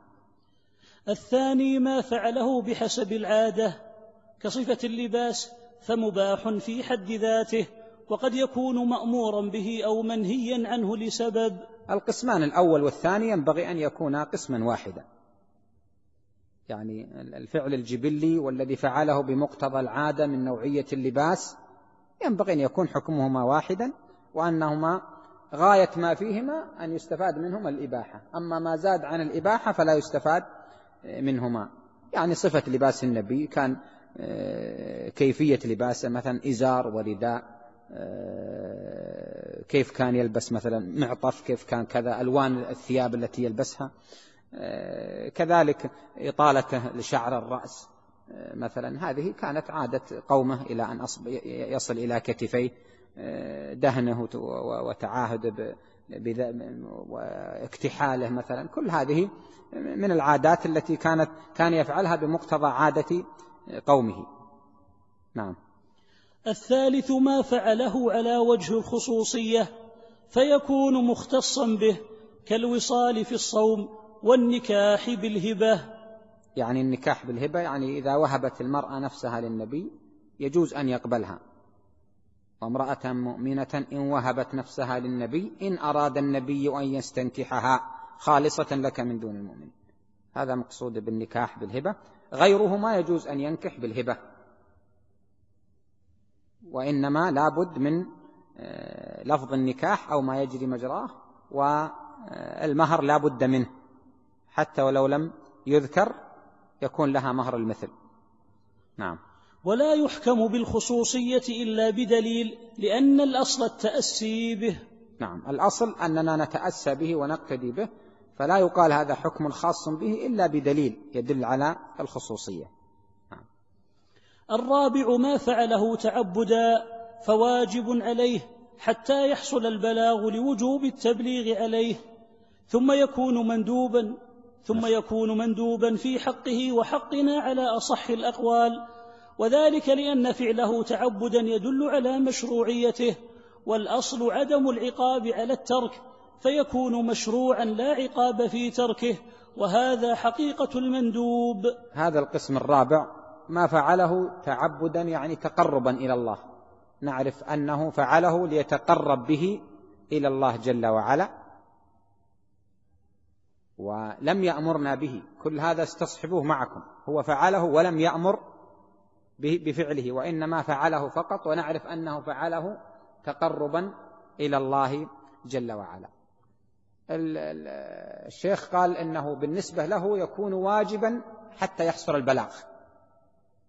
الثاني ما فعله بحسب العادة كصفة اللباس فمباح في حد ذاته وقد يكون مأمورا به أو منهيا عنه لسبب. القسمان الأول والثاني ينبغي أن يكونا قسما واحدا. يعني الفعل الجبلي والذي فعله بمقتضى العادة من نوعية اللباس ينبغي أن يكون حكمهما واحدا وأنهما غاية ما فيهما أن يستفاد منهما الإباحة. أما ما زاد عن الإباحة فلا يستفاد منهما. يعني صفة لباس النبي كان آه، كيفية لباسه مثلا إزار ورداء آه، كيف كان يلبس مثلا معطف كيف كان كذا ألوان الثياب التي يلبسها آه، كذلك إطالته لشعر الرأس مثلا. هذه كانت عادة قومه إلى أن يصل إلى كتفيه دهنه وتعاهد واكتحاله مثلا. كل هذه من العادات التي كانت كان يفعلها بمقتضى عادة قومه. نعم. الثالث ما فعله على وجه الخصوصية فيكون مختصا به كالوصال في الصوم والنكاح بالهبة. يعني النكاح بالهبة يعني إذا وهبت المرأة نفسها للنبي يجوز أن يقبلها. وامرأة مؤمنة إن وهبت نفسها للنبي إن أراد النبي أن يستنكحها خالصة لك من دون المؤمن. هذا مقصود بالنكاح بالهبة. غيره ما يجوز أن ينكح بالهبة. وإنما لابد من آه، لفظ النكاح أو ما يجري مجراه والمهر لا بد منه. حتى ولو لم يذكر يكون لها مهر المثل. نعم. ولا يحكم بالخصوصية إلا بدليل لأن الأصل التأسي به. نعم الأصل أننا نتأسى به ونقتدي به فلا يقال هذا حكم خاص به إلا بدليل يدل على الخصوصية. نعم. الرابع ما فعله تعبدا فواجب عليه حتى يحصل البلاغ لوجوب التبليغ عليه ثم يكون مندوبا ثم يكون مندوبا في حقه وحقنا على أصح الأقوال وذلك لأن فعله تعبدا يدل على مشروعيته والأصل عدم العقاب على الترك فيكون مشروعا لا عقاب في تركه وهذا حقيقة المندوب. هذا القسم الرابع ما فعله تعبدا يعني تقربا إلى الله. نعرف أنه فعله ليتقرب به إلى الله جل وعلا ولم يأمرنا به. كل هذا استصحبوه معكم. هو فعله ولم يأمر بفعله وإنما فعله فقط ونعرف أنه فعله تقربا إلى الله جل وعلا. الشيخ قال إنه بالنسبة له يكون واجبا حتى يحصل البلاغ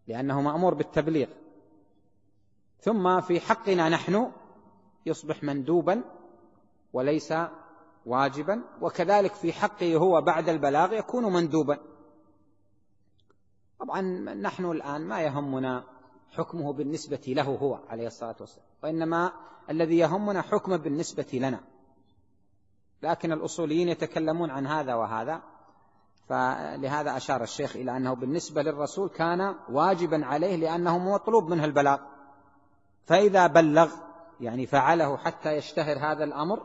لأنه مأمور بالتبليغ. ثم في حقنا نحن يصبح مندوبا وليس واجبا وكذلك في حقه هو بعد البلاغ يكون مندوبا. طبعا نحن الآن ما يهمنا حكمه بالنسبة له هو عليه الصلاة والسلام وإنما الذي يهمنا حكمه بالنسبة لنا. لكن الأصوليين يتكلمون عن هذا وهذا فلهذا أشار الشيخ إلى أنه بالنسبة للرسول كان واجبا عليه لأنه مطلوب منه البلاغ. فإذا بلغ يعني فعله حتى يشتهر هذا الأمر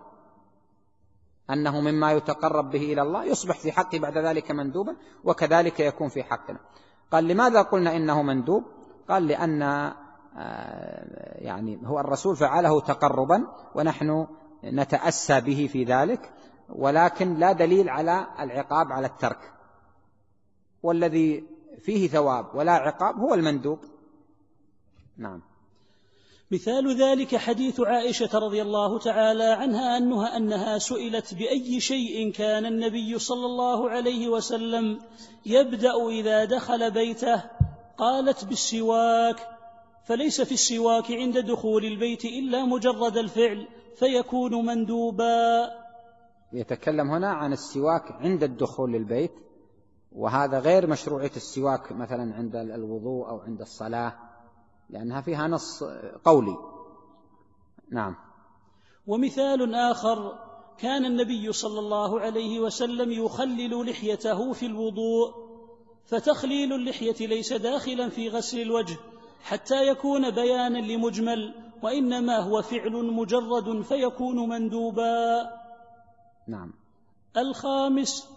أنه مما يتقرب به إلى الله يصبح في حقه بعد ذلك مندوبا وكذلك يكون في حقنا. قال لماذا قلنا إنه مندوب؟ قال لأن آه، يعني هو الرسول فعله تقربا ونحن نتأسى به في ذلك ولكن لا دليل على العقاب على الترك والذي فيه ثواب ولا عقاب هو المندوب. نعم. مثال ذلك حديث عائشة رضي الله تعالى عنها أنها أنها سئلت بأي شيء كان النبي صلى الله عليه وسلم يبدأ إذا دخل بيته؟ قالت بالسواك. فليس في السواك عند دخول البيت إلا مجرد الفعل فيكون مندوبا. يتكلم هنا عن السواك عند الدخول للبيت وهذا غير مشروعية السواك مثلا عند الوضوء أو عند الصلاة. لأنها فيها نص قولي. نعم. ومثال آخر كان النبي صلى الله عليه وسلم يخلل لحيته في الوضوء فتخليل اللحية ليس داخلا في غسل الوجه حتى يكون بيانا لمجمل وإنما هو فعل مجرد فيكون مندوبا. نعم. الخامس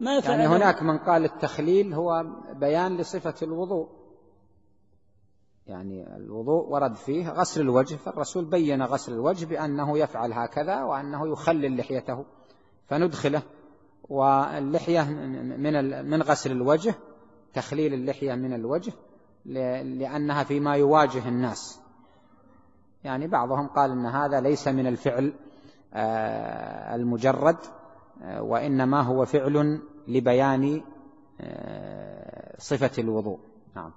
ما فعل يعني هناك من قال التخليل هو بيان لصفة الوضوء. يعني الوضوء ورد فيه غسل الوجه فالرسول بين غسل الوجه بأنه يفعل هكذا وأنه يخلل لحيته فندخله واللحية من من غسل الوجه تخليل اللحية من الوجه لأنها فيما يواجه الناس. يعني بعضهم قال أن هذا ليس من الفعل آه، المجرد آه، وإنما هو فعل لبيان آه، صفة الوضوء. نعم.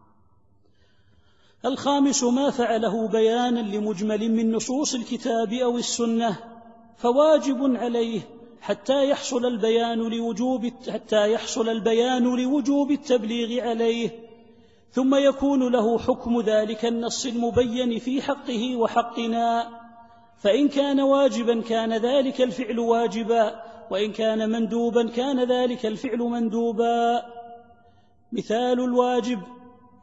الخامس ما فعله بيانا لمجمل من نصوص الكتاب أو السنة فواجب عليه حتى يحصل البيان لوجوب حتى يحصل البيان لوجوب التبليغ عليه ثم يكون له حكم ذلك النص المبين في حقه وحقنا فإن كان واجبا كان ذلك الفعل واجبا وإن كان مندوبا كان ذلك الفعل مندوبا. مثال الواجب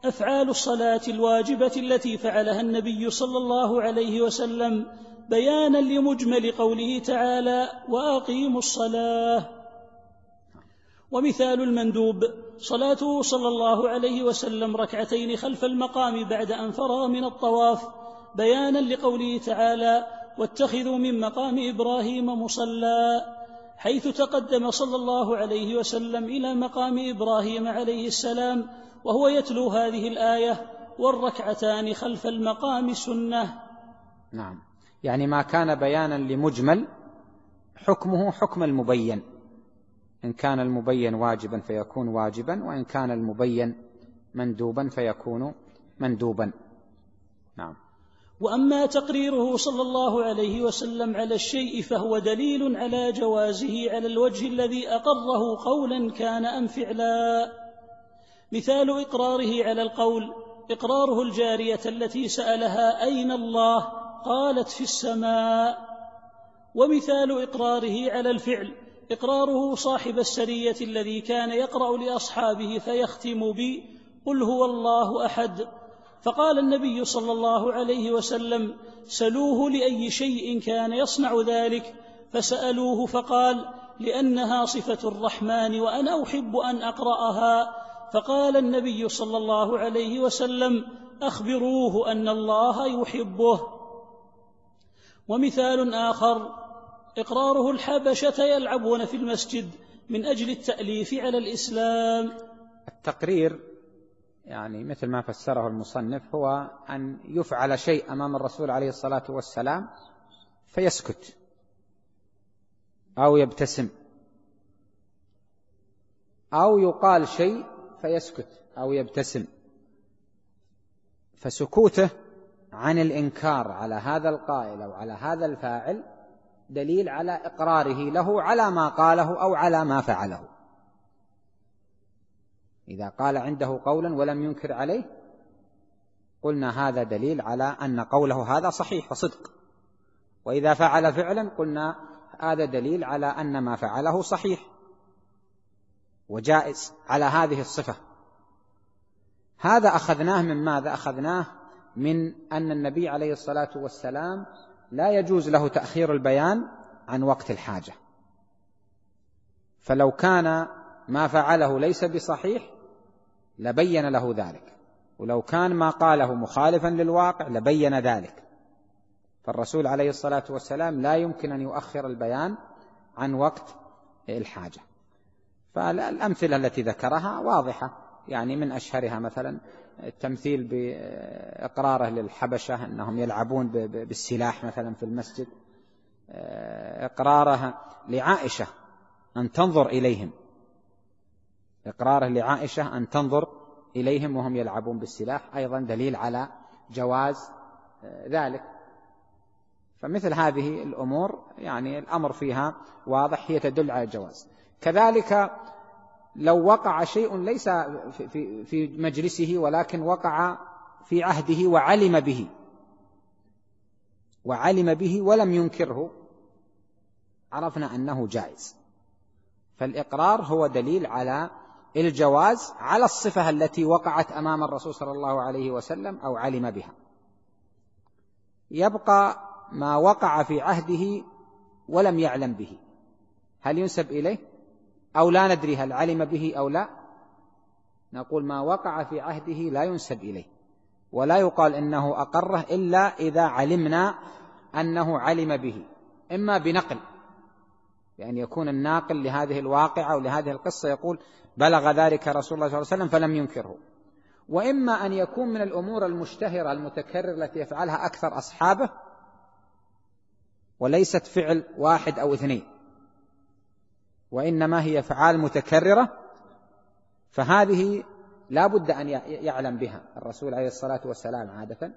أفعال الصلاة الواجبة التي فعلها النبي صلى الله عليه وسلم بيانا لمجمل قوله تعالى وأقيموا الصلاة. ومثال المندوب صلاته صلى الله عليه وسلم ركعتين خلف المقام بعد أن فرغ من الطواف بيانا لقوله تعالى واتخذوا من مقام إبراهيم مصلى. حيث تقدم صلى الله عليه وسلم إلى مقام إبراهيم عليه السلام وهو يتلو هذه الآية والركعتان خلف المقام سنة. نعم. يعني ما كان بيانا لمجمل حكمه حكم المبين. إن كان المبين واجبا فيكون واجبا وإن كان المبين مندوبا فيكون مندوبا. نعم. وأما تقريره صلى الله عليه وسلم على الشيء فهو دليل على جوازه على الوجه الذي أقره قولا كان أم فعلا. مثال إقراره على القول إقراره الجارية التي سألها أين الله؟ قالت في السماء. ومثال إقراره على الفعل إقراره صاحب السرية الذي كان يقرأ لأصحابه فيختم بي قل هو الله أحد. فقال النبي صلى الله عليه وسلم سلوه لأي شيء كان يصنع ذلك. فسألوه فقال لأنها صفة الرحمن وأنا أحب أن أقرأها. فقال النبي صلى الله عليه وسلم أخبروه أن الله يحبه. ومثال آخر إقراره الحبشة يلعبون في المسجد من أجل التأليف على الإسلام. التقرير يعني مثل ما فسره المصنف هو أن يفعل شيء أمام الرسول عليه الصلاة والسلام فيسكت أو يبتسم أو يقال شيء فيسكت أو يبتسم فسكوته عن الإنكار على هذا القائل أو على هذا الفاعل دليل على إقراره له على ما قاله أو على ما فعله. إذا قال عنده قولا ولم ينكر عليه قلنا هذا دليل على أن قوله هذا صحيح وصدق. وإذا فعل فعلا قلنا هذا دليل على أن ما فعله صحيح وجائز على هذه الصفة. هذا أخذناه من ماذا؟ أخذناه من أن النبي عليه الصلاة والسلام لا يجوز له تأخير البيان عن وقت الحاجة. فلو كان ما فعله ليس بصحيح لبين له ذلك. ولو كان ما قاله مخالفا للواقع لبين ذلك. فالرسول عليه الصلاة والسلام لا يمكن أن يؤخر البيان عن وقت الحاجة. فالأمثلة التي ذكرها واضحة. يعني من أشهرها مثلا التمثيل بإقراره للحبشة أنهم يلعبون بالسلاح مثلا في المسجد. إقراره لعائشة أن تنظر إليهم. إقراره لعائشة أن تنظر إليهم وهم يلعبون بالسلاح أيضا دليل على جواز ذلك. فمثل هذه الأمور يعني الأمر فيها واضح هي تدل على الجواز. كذلك لو وقع شيء ليس في, في مجلسه ولكن وقع في عهده وعلم به. وعلم به ولم ينكره. عرفنا أنه جائز. فالإقرار هو دليل على الجواز على الصفة التي وقعت أمام الرسول صلى الله عليه وسلم أو علم بها. يبقى ما وقع في عهده ولم يعلم به. هل ينسب إليه؟ أو لا ندري هل علم به أو لا. نقول ما وقع في عهده لا ينسب إليه. ولا يقال إنه أقره إلا إذا علمنا أنه علم به. إما بنقل بأن يكون الناقل لهذه الواقعة أو لهذه القصة يقول بلغ ذلك رسول الله صلى الله عليه وسلم فلم ينكره. وإما أن يكون من الأمور المشتهرة المتكررة التي يفعلها أكثر أصحابه وليست فعل واحد أو اثنين وإنما هي أفعال متكررة فهذه لا بد أن يعلم بها الرسول عليه الصلاة والسلام عادة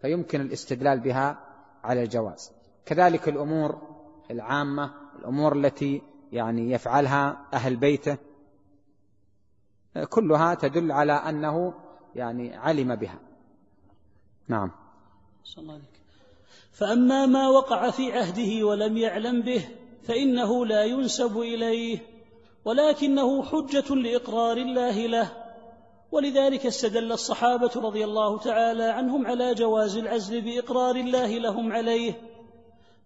فيمكن الاستدلال بها على الجواز. كذلك الأمور العامة الأمور التي يعني يفعلها أهل بيته كلها تدل على أنه يعني علم بها. نعم. الله. فأما ما وقع في عهده ولم يعلم به فإنه لا ينسب إليه ولكنه حجة لإقرار الله له. ولذلك استدل الصحابة رضي الله تعالى عنهم على جواز العزل بإقرار الله لهم عليه.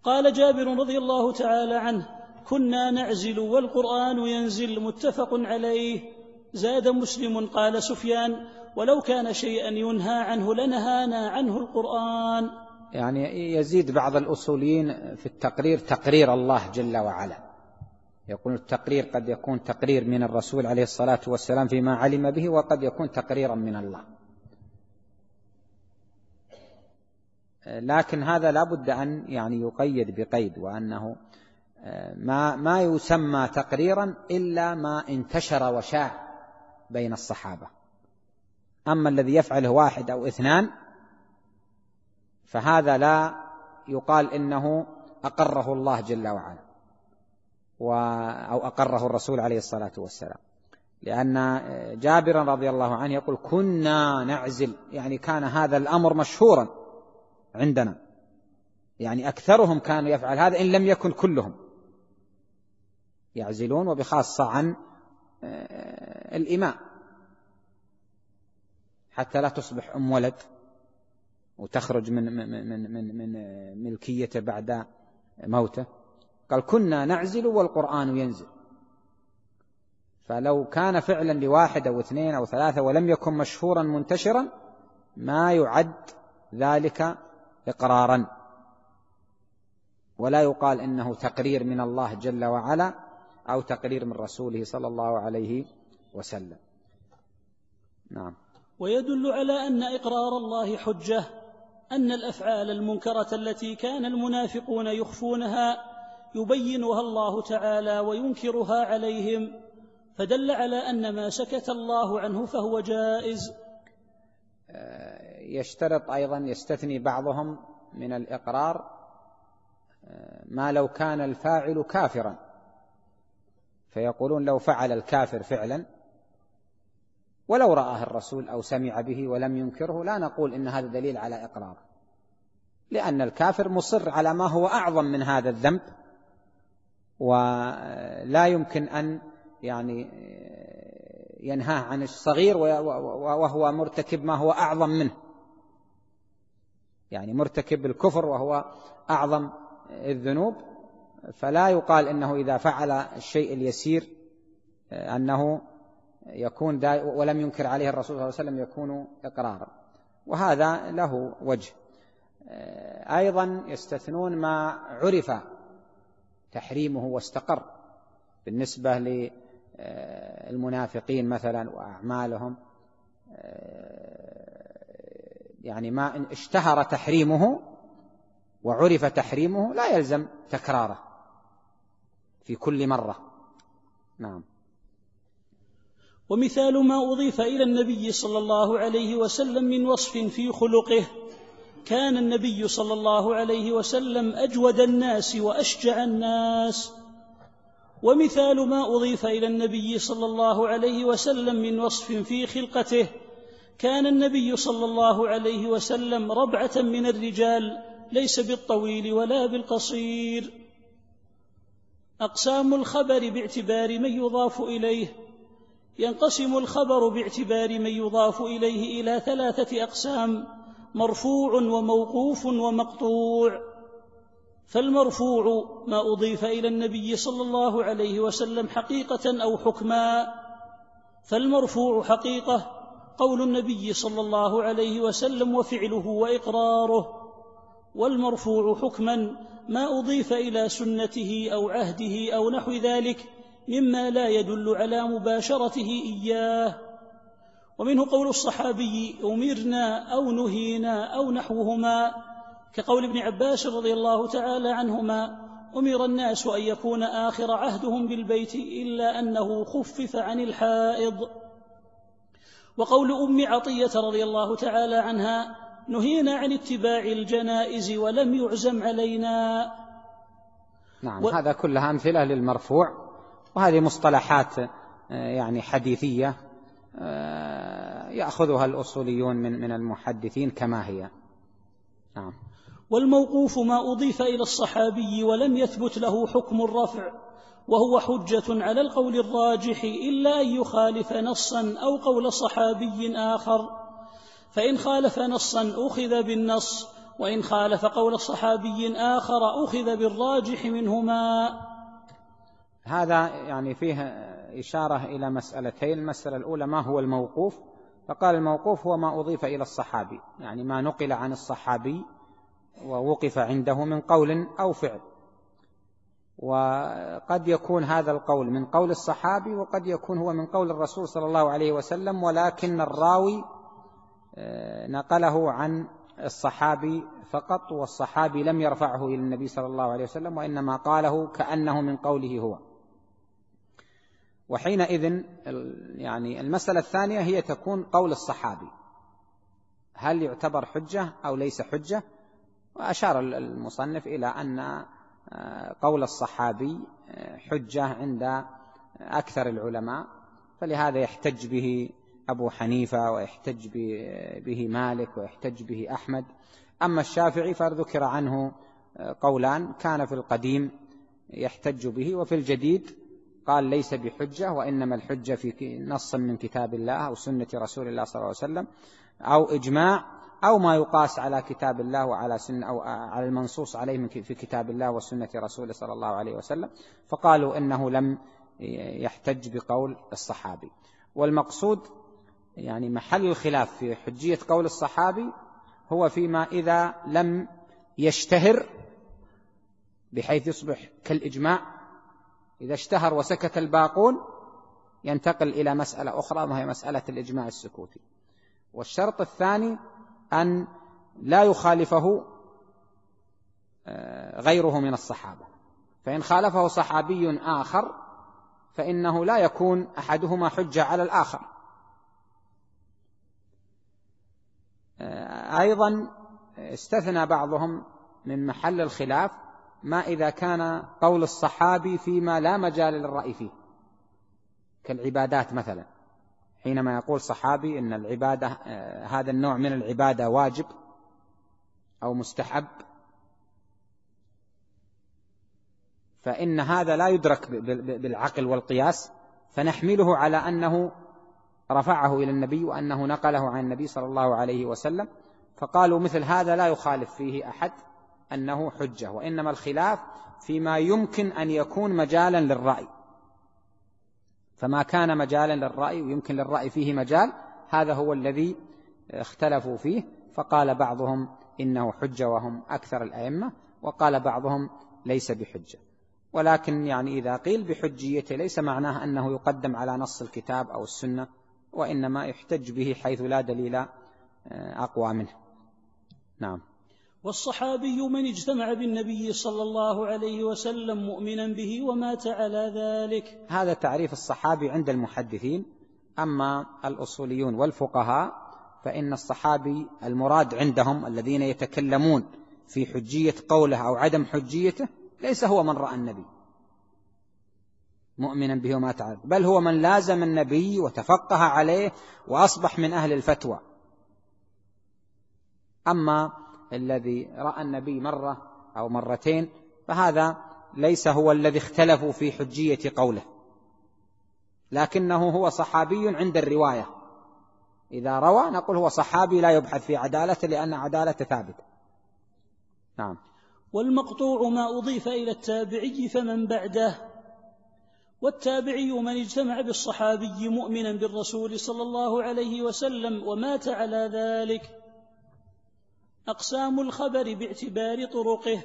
قال جابر رضي الله تعالى عنه كنا نعزل والقرآن ينزل متفق عليه. زاد مسلم قال سفيان ولو كان شيئا ينهى عنه لنهانا عنه القرآن. يعني يزيد بعض الأصوليين في التقرير تقرير الله جل وعلا. يقول التقرير قد يكون تقرير من الرسول عليه الصلاة والسلام فيما علم به وقد يكون تقريرا من الله. لكن هذا لا بد أن يعني يقيد بقيد وأنه ما ما يسمى تقريرا إلا ما انتشر وشاع بين الصحابة. أما الذي يفعله واحد أو اثنان فهذا لا يقال إنه أقره الله جل وعلا أو أقره الرسول عليه الصلاة والسلام. لأن جابرا رضي الله عنه يقول كنا نعزل يعني كان هذا الأمر مشهورا. عندنا. يعني أكثرهم كانوا يفعل هذا إن لم يكن كلهم. يعزلون وبخاصة عن آه، الإماء. حتى لا تصبح أم ولد وتخرج من من من من, من ملكيته بعد موته. قال كنا نعزل والقرآن ينزل. فلو كان فعلا لواحد أو اثنين أو ثلاثة ولم يكن مشهورا منتشرا ما يعد ذلك إقرارا. ولا يقال إنه تقرير من الله جل وعلا أو تقرير من رسوله صلى الله عليه وسلم. نعم. ويدل على أن إقرار الله حجة أن الأفعال المنكرة التي كان المنافقون يخفونها يبينها الله تعالى وينكرها عليهم فدل على أن ما سكت الله عنه فهو جائز. يشترط أيضا يستثني بعضهم من الإقرار آه، ما لو كان الفاعل كافرا. فيقولون لو فعل الكافر فعلا ولو رآه الرسول أو سمع به ولم ينكره لا نقول إن هذا دليل على إقراره لأن الكافر مصر على ما هو أعظم من هذا الذنب ولا يمكن أن يعني ينهاه عن الصغير وهو مرتكب ما هو أعظم منه. يعني مرتكب الكفر وهو أعظم الذنوب فلا يقال إنه إذا فعل الشيء اليسير أنه يكون ولم ينكر عليه الرسول صلى الله عليه وسلم يكون إقرارا. وهذا له وجه. أيضا يستثنون ما عرف تحريمه واستقر بالنسبة للمنافقين مثلا وأعمالهم. يعني ما اشتهر تحريمه وعرف تحريمه لا يلزم تكراره في كل مرة. نعم. ومثال ما أضيف إلى النبي صلى الله عليه وسلم من وصف في خلقه. كان النبي صلى الله عليه وسلم أجود الناس وأشجع الناس. ومثال ما أضيف إلى النبي صلى الله عليه وسلم من وصف في خلقته. كان النبي صلى الله عليه وسلم ربعة من الرجال ليس بالطويل ولا بالقصير. أقسام الخبر باعتبار من يضاف إليه ينقسم الخبر باعتبار من يضاف إليه إلى ثلاثة أقسام مرفوع وموقوف ومقطوع. فالمرفوع ما أضيف إلى النبي صلى الله عليه وسلم حقيقة أو حكما فالمرفوع حقيقة قول النبي صلى الله عليه وسلم وفعله وإقراره والمرفوع حكما ما أضيف إلى سنته أو عهده أو نحو ذلك مما لا يدل على مباشرته إياه. ومنه قول الصحابي أمرنا أو نهينا أو نحوهما كقول ابن عباس رضي الله تعالى عنهما أمر الناس أن يكون آخر عهدهم بالبيت إلا أنه خفف عن الحائض. وقول أم عطية رضي الله تعالى عنها نهينا عن اتباع الجنائز ولم يعزم علينا. نعم و... هذا كلها أمثلة للمرفوع وهذه مصطلحات يعني حديثية يأخذها الأصوليون من من المحدثين كما هي. نعم. والموقوف ما أضيف إلى الصحابي ولم يثبت له حكم الرفع وهو حجة على القول الراجح إلا أن يخالف نصا أو قول صحابي آخر. فإن خالف نصا أخذ بالنص وإن خالف قول صحابي آخر أخذ بالراجح منهما. هذا يعني فيه إشارة إلى مسألتين. المسألة الأولى ما هو الموقوف؟ فقال الموقوف هو ما أضيف إلى الصحابي يعني ما نقل عن الصحابي ووقف عنده من قول أو فعل. وقد يكون هذا القول من قول الصحابي وقد يكون هو من قول الرسول صلى الله عليه وسلم ولكن الراوي آه، نقله عن الصحابي فقط والصحابي لم يرفعه إلى النبي صلى الله عليه وسلم وإنما قاله كأنه من قوله هو. وحينئذ يعني المسألة الثانية هي تكون قول الصحابي. هل يعتبر حجة أو ليس حجة؟ وأشار المصنف إلى أن قول الصحابي حجة عند أكثر العلماء فلهذا يحتج به أبو حنيفة ويحتج به مالك ويحتج به أحمد. أما الشافعي فذكر عنه قولان كان في القديم يحتج به وفي الجديد قال ليس بحجة وإنما الحجة في نص من كتاب الله أو سنة رسول الله صلى الله عليه وسلم أو إجماع أو ما يقاس على كتاب الله وعلى سنة أو على المنصوص عليه في كتاب الله وسنة رسوله صلى الله عليه وسلم فقالوا إنه لم يحتج بقول الصحابي. والمقصود يعني محل الخلاف في حجية قول الصحابي هو فيما إذا لم يشتهر بحيث يصبح كالإجماع إذا اشتهر وسكت الباقون ينتقل إلى مسألة أخرى وهي مسألة الإجماع السكوتي. والشرط الثاني أن لا يخالفه آه، غيره من الصحابة. فإن خالفه صحابي آخر فإنه لا يكون أحدهما حجة على الآخر. آه، أيضا استثنى بعضهم من محل الخلاف ما إذا كان قول الصحابي فيما لا مجال للرأي فيه كالعبادات مثلا. حينما يقول صحابي إن العبادة آه، هذا النوع من العبادة واجب أو مستحب فإن هذا لا يدرك بالعقل والقياس فنحمله على أنه رفعه إلى النبي وأنه نقله عن النبي صلى الله عليه وسلم فقالوا مثل هذا لا يخالف فيه أحد أنه حجة وإنما الخلاف فيما يمكن أن يكون مجالا للرأي. فما كان مجالا للرأي ويمكن للرأي فيه مجال هذا هو الذي اختلفوا فيه فقال بعضهم إنه حجة وهم أكثر الأئمة وقال بعضهم ليس بحجة. ولكن يعني إذا قيل بحجيته ليس معناه أنه يقدم على نص الكتاب أو السنة وإنما يحتج به حيث لا دليل آه، أقوى منه. نعم. والصحابي من اجتمع بالنبي صلى الله عليه وسلم مؤمنا به ومات على ذلك. هذا تعريف الصحابي عند المحدثين. أما الأصوليون والفقهاء فإن الصحابي المراد عندهم الذين يتكلمون في حجية قوله أو عدم حجيته ليس هو من رأى النبي. مؤمنا به وما تعالى بل هو من لازم النبي وتفقه عليه وأصبح من أهل الفتوى. أما الذي رأى النبي مرة أو مرتين فهذا ليس هو الذي اختلفوا في حجية قوله. لكنه هو صحابي عند الرواية. إذا روى نقول هو صحابي لا يبحث في عدالته لأن عدالته ثابتة نعم. والمقطوع ما أضيف إلى التابعي فمن بعده. والتابعي من اجتمع بالصحابي مؤمنا بالرسول صلى الله عليه وسلم ومات على ذلك. أقسام الخبر باعتبار طرقه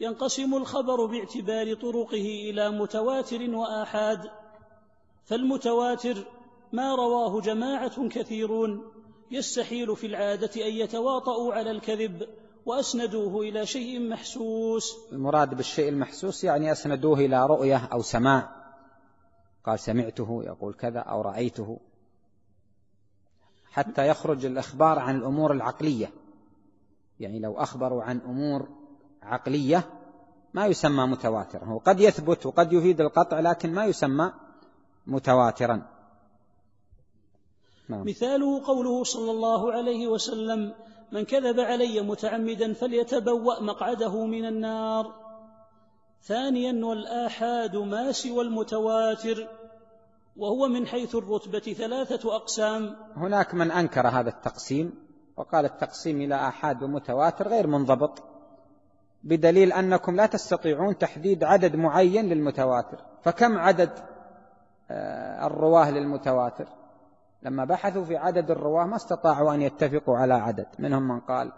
ينقسم الخبر باعتبار طرقه إلى متواتر وآحاد فالمتواتر ما رواه جماعة كثيرون يستحيل في العادة أن يتواطؤوا على الكذب وأسندوه إلى شيء محسوس. المراد بالشيء المحسوس يعني أسندوه إلى رؤية أو سماع. قال سمعته يقول كذا أو رأيته. حتى يخرج الإخبار عن الأمور العقلية. يعني لو أخبروا عن أمور عقلية ما يسمى متواترا هو قد يثبت وقد يفيد القطع لكن ما يسمى متواترا. نعم. مثاله قوله صلى الله عليه وسلم من كذب علي متعمدا فليتبوأ مقعده من النار. ثانيا والآحاد ما سوى المتواتر وهو من حيث الرتبة ثلاثة أقسام. هناك من أنكر هذا التقسيم وقال التقسيم إلى آحاد ومتواتر غير منضبط بدليل أنكم لا تستطيعون تحديد عدد معين للمتواتر. فكم عدد آه، الرواة للمتواتر؟ لما بحثوا في عدد الرواة ما استطاعوا أن يتفقوا على عدد. منهم من قال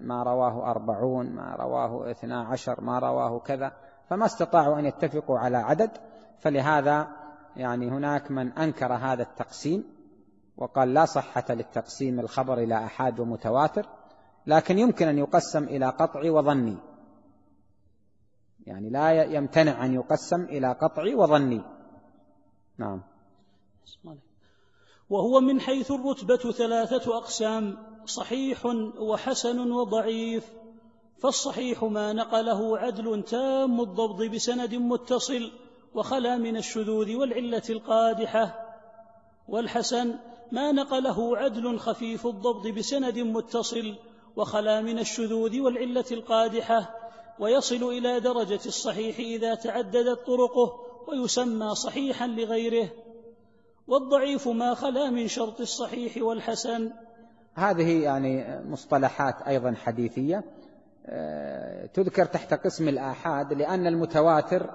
ما رواه أربعون ما رواه اثنا عشر ما رواه كذا. فما استطاعوا أن يتفقوا على عدد. فلهذا يعني هناك من أنكر هذا التقسيم. وقال لا صحة للتقسيم الخبر إلى أحاد ومتواتر لكن يمكن أن يقسم إلى قطعي وظني. يعني لا يمتنع أن يقسم إلى قطعي وظني. نعم. وهو من حيث الرتبة ثلاثة أقسام صحيح وحسن وضعيف. فالصحيح ما نقله عدل تام الضبط بسند متصل وخلا من الشذوذ والعلة القادحة. والحسن ما نقله عدل خفيف الضبط بسند متصل وخلا من الشذوذ والعلة القادحة ويصل إلى درجة الصحيح إذا تعددت طرقه ويسمى صحيحا لغيره. والضعيف ما خلا من شرط الصحيح والحسن. هذه يعني مصطلحات أيضا حديثية آه، تذكر تحت قسم الآحاد لأن المتواتر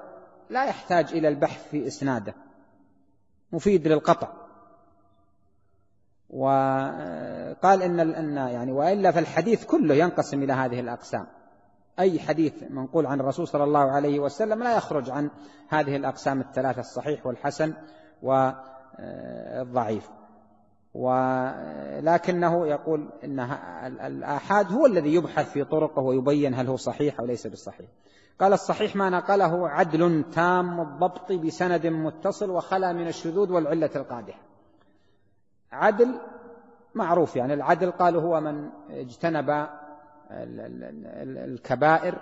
لا يحتاج إلى البحث في إسناده مفيد للقطع. وقال إن إن يعني وإلا فالحديث كله ينقسم إلى هذه الأقسام. أي حديث منقول عن الرسول صلى الله عليه وسلم لا يخرج عن هذه الأقسام الثلاثة الصحيح والحسن والضعيف. ولكنه يقول إن الآحاد هو الذي يبحث في طرقه ويبين هل هو صحيح أو ليس بالصحيح قال الصحيح ما نقله عدل تام الضبط بسند متصل وخلا من الشذوذ والعلة القادحة. عدل معروف يعني العدل قالوا هو من اجتنب الكبائر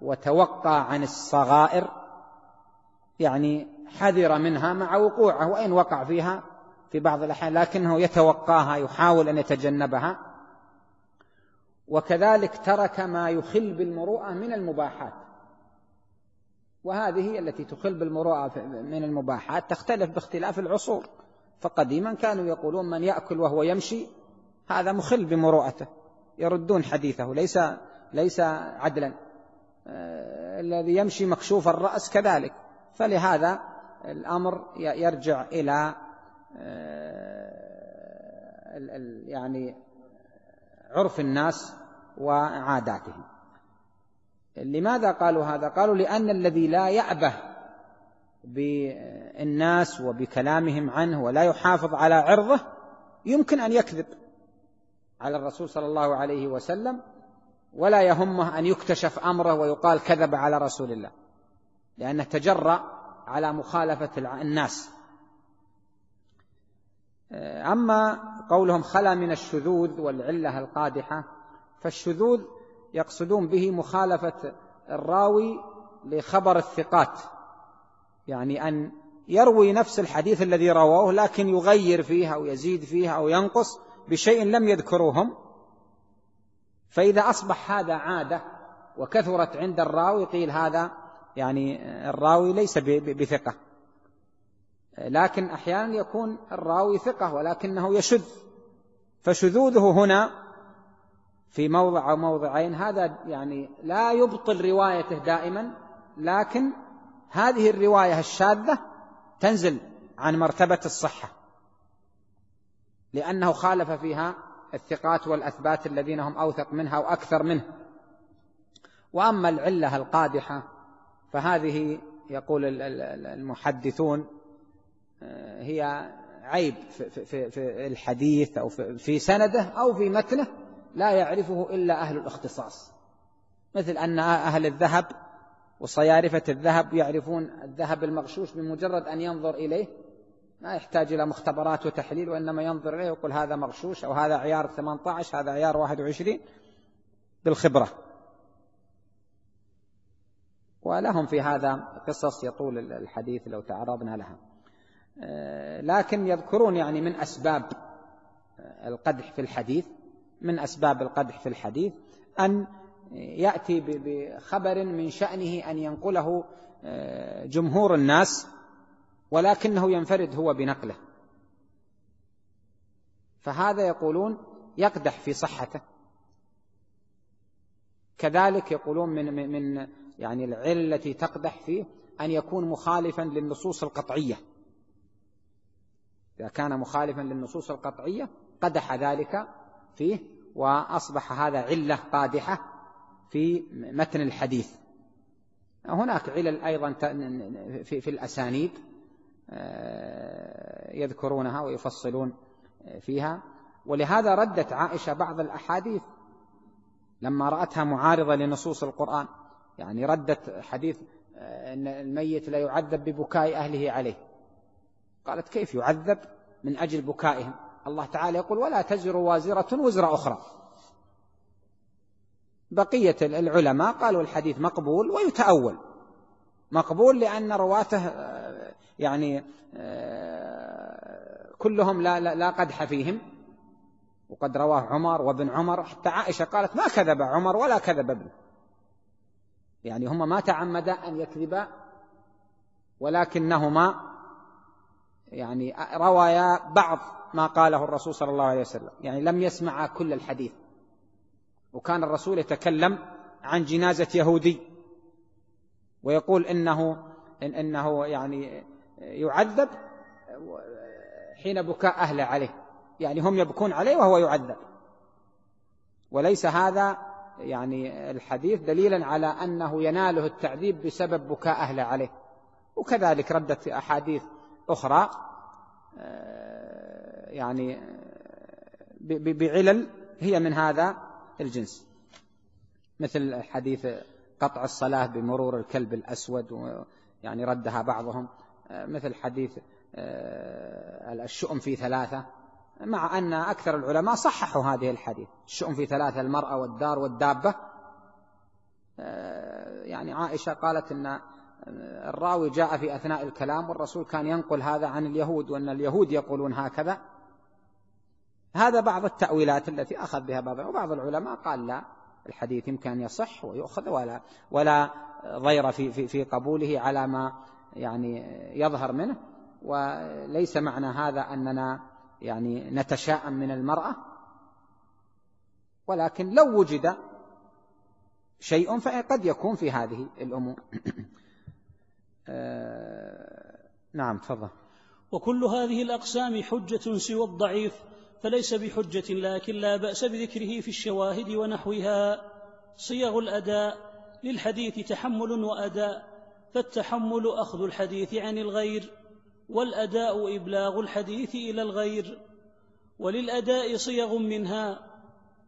وتوقى عن الصغائر يعني حذر منها مع وقوعه وإن وقع فيها في بعض الأحيان لكنه يتوقاها يحاول أن يتجنبها. وكذلك ترك ما يخل بالمروءة من المباحات وهذه التي تخل بالمروءة من المباحات تختلف باختلاف العصور. فقديما كانوا يقولون من يأكل وهو يمشي هذا مخل بمروءته يردون حديثه ليس ليس عدلا. آه، الذي يمشي مكشوف الرأس كذلك. فلهذا الأمر يرجع إلى آه، يعني عرف الناس وعاداتهم. لماذا قالوا هذا؟ قالوا لأن الذي لا يأبه بالناس وبكلامهم عنه ولا يحافظ على عرضه يمكن أن يكذب على الرسول صلى الله عليه وسلم ولا يهمه أن يكتشف أمره ويقال كذب على رسول الله لأنه تجرأ على مخالفة الناس. أما قولهم خلا من الشذوذ والعلة القادحة فالشذوذ يقصدون به مخالفة الراوي لخبر الثقات. يعني أن يروي نفس الحديث الذي رواه لكن يغير فيه أو يزيد فيه أو ينقص بشيء لم يذكروهم. فإذا أصبح هذا عادة وكثرت عند الراوي قيل هذا يعني الراوي ليس بثقة. لكن أحيانا يكون الراوي ثقة ولكنه يشذ. فشذوذه هنا في موضع أو موضعين هذا يعني لا يبطل روايته دائما لكن هذه الرواية الشاذة تنزل عن مرتبة الصحة لأنه خالف فيها الثقات والأثبات الذين هم أوثق منها وأكثر منه. وأما العلة القادحة فهذه يقول المحدثون آه، هي عيب في الحديث أو في سنده أو في متنه لا يعرفه إلا أهل الاختصاص. مثل أن أهل الذهب وصيارفة الذهب يعرفون الذهب المغشوش بمجرد أن ينظر إليه. ما يحتاج إلى مختبرات وتحليل وإنما ينظر إليه ويقول هذا مغشوش أو هذا عيار 18 هذا عيار 21 بالخبرة. ولهم في هذا قصص يطول الحديث لو تعرضنا لها. آه، لكن يذكرون يعني من أسباب القدح في الحديث من أسباب القدح في الحديث أن يأتي بخبر من شأنه أن ينقله آه، جمهور الناس ولكنه ينفرد هو بنقله. فهذا يقولون يقدح في صحته. كذلك يقولون من من يعني العلة التي تقدح فيه أن يكون مخالفا للنصوص القطعية. إذا كان مخالفا للنصوص القطعية قدح ذلك فيه وأصبح هذا علة قادحة في متن الحديث. هناك علل أيضا في, الأسانيد آه، يذكرونها ويفصلون فيها. ولهذا ردت عائشة بعض الأحاديث لما رأتها معارضة لنصوص القرآن. يعني ردت حديث آه، أن الميت لا يعذب ببكاء أهله عليه. قالت كيف يعذب؟ من أجل بكائهم. الله تعالى يقول ولا تزر وازرة وزر أخرى. بقية العلماء قالوا الحديث مقبول ويتأول. مقبول لأن رواته آه، يعني آه، كلهم لا, لا, لا قدح فيهم. وقد رواه عمر وابن عمر حتى عائشة قالت ما كذب عمر ولا كذب ابنه. يعني هما ما تعمدا أن يكذبا ولكنهما يعني روايا بعض ما قاله الرسول صلى الله عليه وسلم. يعني لم يسمع كل الحديث. وكان الرسول يتكلم عن جنازة يهودي ويقول إنه إن إنه يعني يعذب حين بكاء أهله عليه. يعني هم يبكون عليه وهو يعذب. وليس هذا يعني الحديث دليلا على أنه يناله التعذيب بسبب بكاء أهله عليه. وكذلك ردت أحاديث أخرى آه، يعني بعلل هي من هذا. الجنس. مثل حديث قطع الصلاة بمرور الكلب الأسود يعني ردها بعضهم. آه، مثل حديث آه، الشؤم في ثلاثة. مع أن أكثر العلماء صححوا هذه الحديث. الشؤم في ثلاثة المرأة والدار والدابة. آه، يعني عائشة قالت أن الراوي جاء في أثناء الكلام والرسول كان ينقل هذا عن اليهود وأن اليهود يقولون هكذا. هذا بعض التأويلات التي أخذ بها بعض وبعض العلماء قال لا الحديث يمكن أن يصح ويؤخذ ولا ولا ضير في في في قبوله على ما يعني يظهر منه. وليس معنى هذا أننا يعني نتشاءم من المرأة. ولكن لو وجد شيء فقد يكون في هذه الأمور. آه، نعم تفضل. وكل هذه الأقسام حجة سوى الضعيف. فليس بحجة لكن لا بأس بذكره في الشواهد ونحوها. صيغ الأداء للحديث تحمل وأداء فالتحمل أخذ الحديث عن الغير والأداء إبلاغ الحديث إلى الغير. وللأداء صيغ منها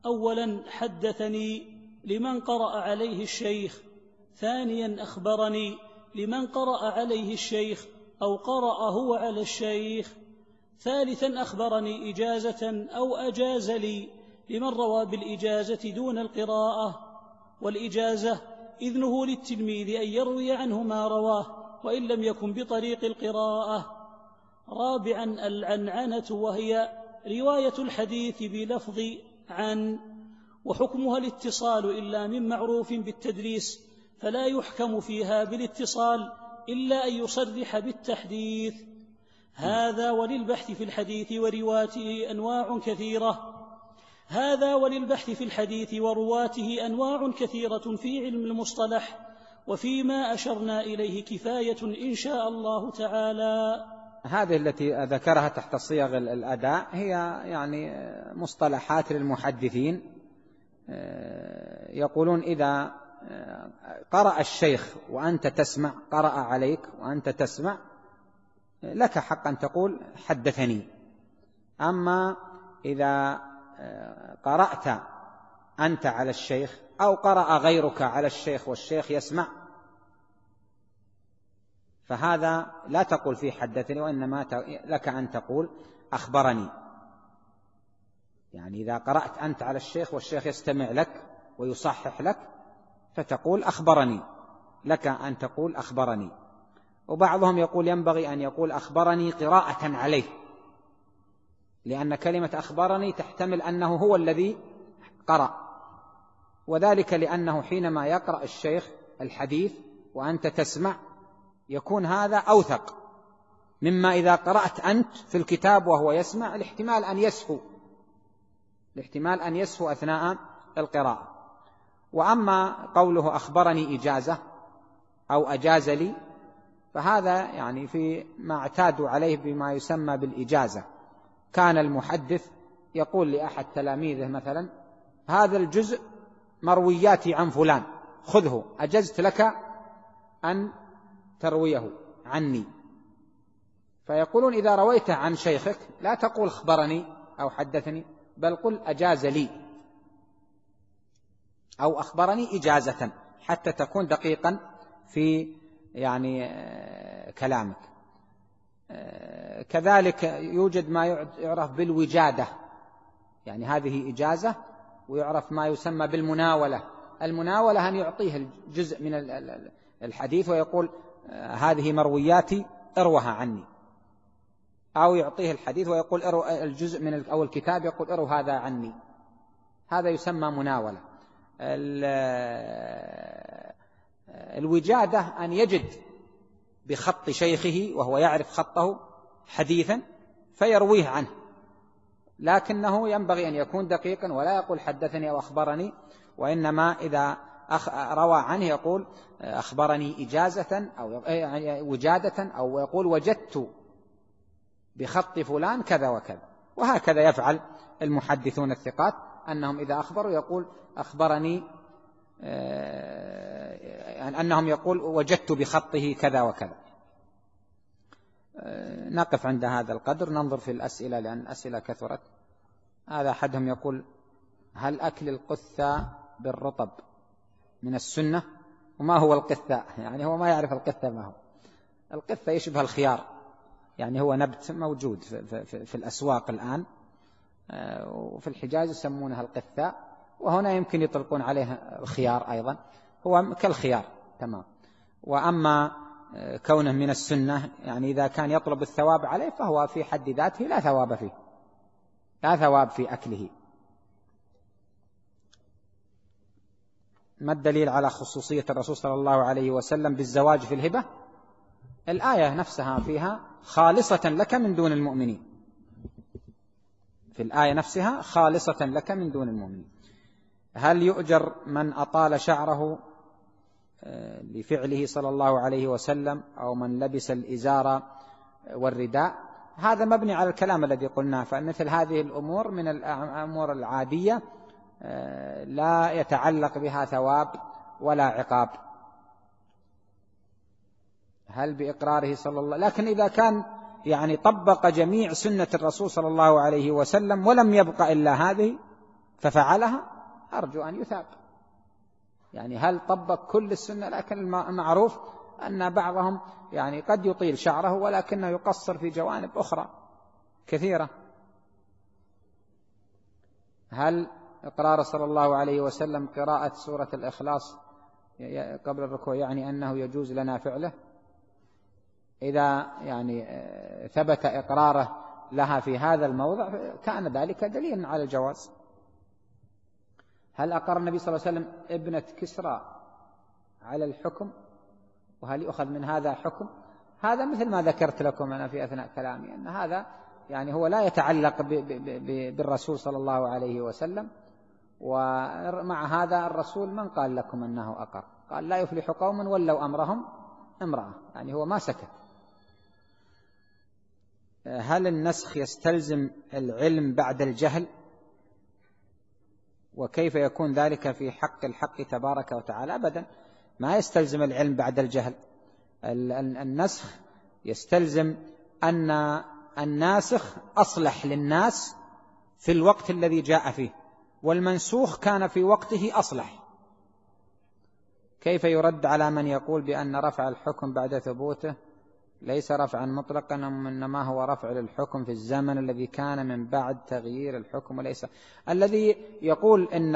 أولا حدثني لمن قرأ عليه الشيخ ثانيا أخبرني لمن قرأ عليه الشيخ أو قرأ هو على الشيخ. ثالثا أخبرني إجازة أو أجاز لي لمن روى بالإجازة دون القراءة والإجازة إذنه للتلميذ أن يروي عنه ما رواه وإن لم يكن بطريق القراءة. رابعا العنعنة وهي رواية الحديث بلفظ عن وحكمها الاتصال إلا من معروف بالتدريس فلا يحكم فيها بالاتصال إلا أن يصرح بالتحديث. هذا وللبحث في الحديث ورواته أنواع كثيرة. هذا وللبحث في الحديث ورواته أنواع كثيرة في علم المصطلح وفيما أشرنا إليه كفاية إن شاء الله تعالى. هذه التي ذكرها تحت صيغ الأداء هي يعني مصطلحات للمحدثين. يقولون إذا قرأ الشيخ وأنت تسمع قرأ عليك وأنت تسمع لك حق أن تقول حدثني. أما إذا قرأت أنت على الشيخ أو قرأ غيرك على الشيخ والشيخ يسمع فهذا لا تقول فيه حدثني وإنما لك أن تقول أخبرني. يعني إذا قرأت أنت على الشيخ والشيخ يستمع لك ويصحح لك فتقول أخبرني. لك أن تقول أخبرني. وبعضهم يقول ينبغي أن يقول أخبرني قراءة عليه. لأن كلمة أخبرني تحتمل أنه هو الذي قرأ. وذلك لأنه حينما يقرأ الشيخ الحديث وأنت تسمع يكون هذا أوثق. مما إذا قرأت أنت في الكتاب وهو يسمع الاحتمال أن يسهو. الاحتمال أن يسهو أثناء القراءة. وأما قوله أخبرني إجازة أو أجاز لي فهذا يعني في ما اعتادوا عليه بما يسمى بالإجازة. كان المحدث يقول لأحد تلاميذه مثلا هذا الجزء مروياتي عن فلان خذه أجزت لك أن ترويه عني. فيقولون إذا رويته عن شيخك لا تقول أخبرني أو حدثني بل قل أجاز لي أو أخبرني إجازة حتى تكون دقيقا في يعني آه، كلامك. آه، كذلك يوجد ما يعرف بالوجادة. يعني هذه إجازة ويعرف ما يسمى بالمناولة. المناولة أن يعطيه الجزء من الحديث ويقول آه، هذه مروياتي اروها عني. أو يعطيه الحديث ويقول ارو الجزء من أو الكتاب يقول ارو هذا عني. هذا يسمى مناولة. الوجادة أن يجد بخط شيخه وهو يعرف خطه حديثا فيرويه عنه. لكنه ينبغي أن يكون دقيقا ولا يقول حدثني أو أخبرني وإنما إذا روى عنه يقول أخبرني إجازة أو يعني وجادة أو يقول وجدت بخط فلان كذا وكذا. وهكذا يفعل المحدثون الثقات أنهم إذا أخبروا يقول أخبرني أنهم يقول وجدت بخطه كذا وكذا. نقف عند هذا القدر ننظر في الأسئلة لأن الأسئلة كثرت. هذا أحدهم يقول هل أكل القثة بالرطب من السنة؟ وما هو القثة يعني هو ما يعرف القثة ما هو. القثة يشبه الخيار. يعني هو نبت موجود في, في, في الأسواق الآن. آه، وفي الحجاز يسمونها القثة. وهنا يمكن يطلقون عليه الخيار أيضا. هو كالخيار تمام. وأما آه، كونه من السنة يعني إذا كان يطلب الثواب عليه فهو في حد ذاته لا ثواب فيه. لا ثواب في أكله. ما الدليل على خصوصية الرسول صلى الله عليه وسلم بالزواج في الهبة؟ الآية نفسها فيها خالصة لك من دون المؤمنين. في الآية نفسها خالصة لك من دون المؤمنين. هل يؤجر من أطال شعره آه، لفعله صلى الله عليه وسلم أو من لبس الإزار والرداء؟ هذا مبني على الكلام الذي قلناه فمثل هذه الأمور من الأمور العادية آه، لا يتعلق بها ثواب ولا عقاب. هل بإقراره صلى الله لكن إذا كان يعني طبق جميع سنة الرسول صلى الله عليه وسلم ولم يبق إلا هذه ففعلها؟ أرجو أن يثاب. يعني هل طبق كل السنة؟ لكن المعروف أن بعضهم يعني قد يطيل شعره ولكنه يقصر في جوانب أخرى كثيرة. هل إقرار صلى الله عليه وسلم قراءة سورة الإخلاص قبل الركوع يعني أنه يجوز لنا فعله؟ إذا يعني آه، ثبت إقراره لها في هذا الموضع كان ذلك دليلا على الجواز. هل أقر النبي صلى الله عليه وسلم ابنة كسرى على الحكم؟ وهل يؤخذ من هذا حكم؟ هذا مثل ما ذكرت لكم أنا في أثناء كلامي أن هذا يعني هو لا يتعلق بالرسول صلى الله عليه وسلم. ومع هذا الرسول من قال لكم أنه أقر؟ قال لا يفلح قوم ولوا أمرهم امرأة يعني هو ما سكت. هل النسخ يستلزم العلم بعد الجهل؟ وكيف يكون ذلك في حق الحق تبارك وتعالى؟ أبدا ما يستلزم العلم بعد الجهل. النسخ يستلزم أن الناسخ أصلح للناس في الوقت الذي جاء فيه والمنسوخ كان في وقته أصلح. كيف يرد على من يقول بأن رفع الحكم بعد ثبوته؟ ليس رفعا مطلقا إنما هو رفع للحكم في الزمن الذي كان من بعد تغيير الحكم. وليس. الذي يقول إن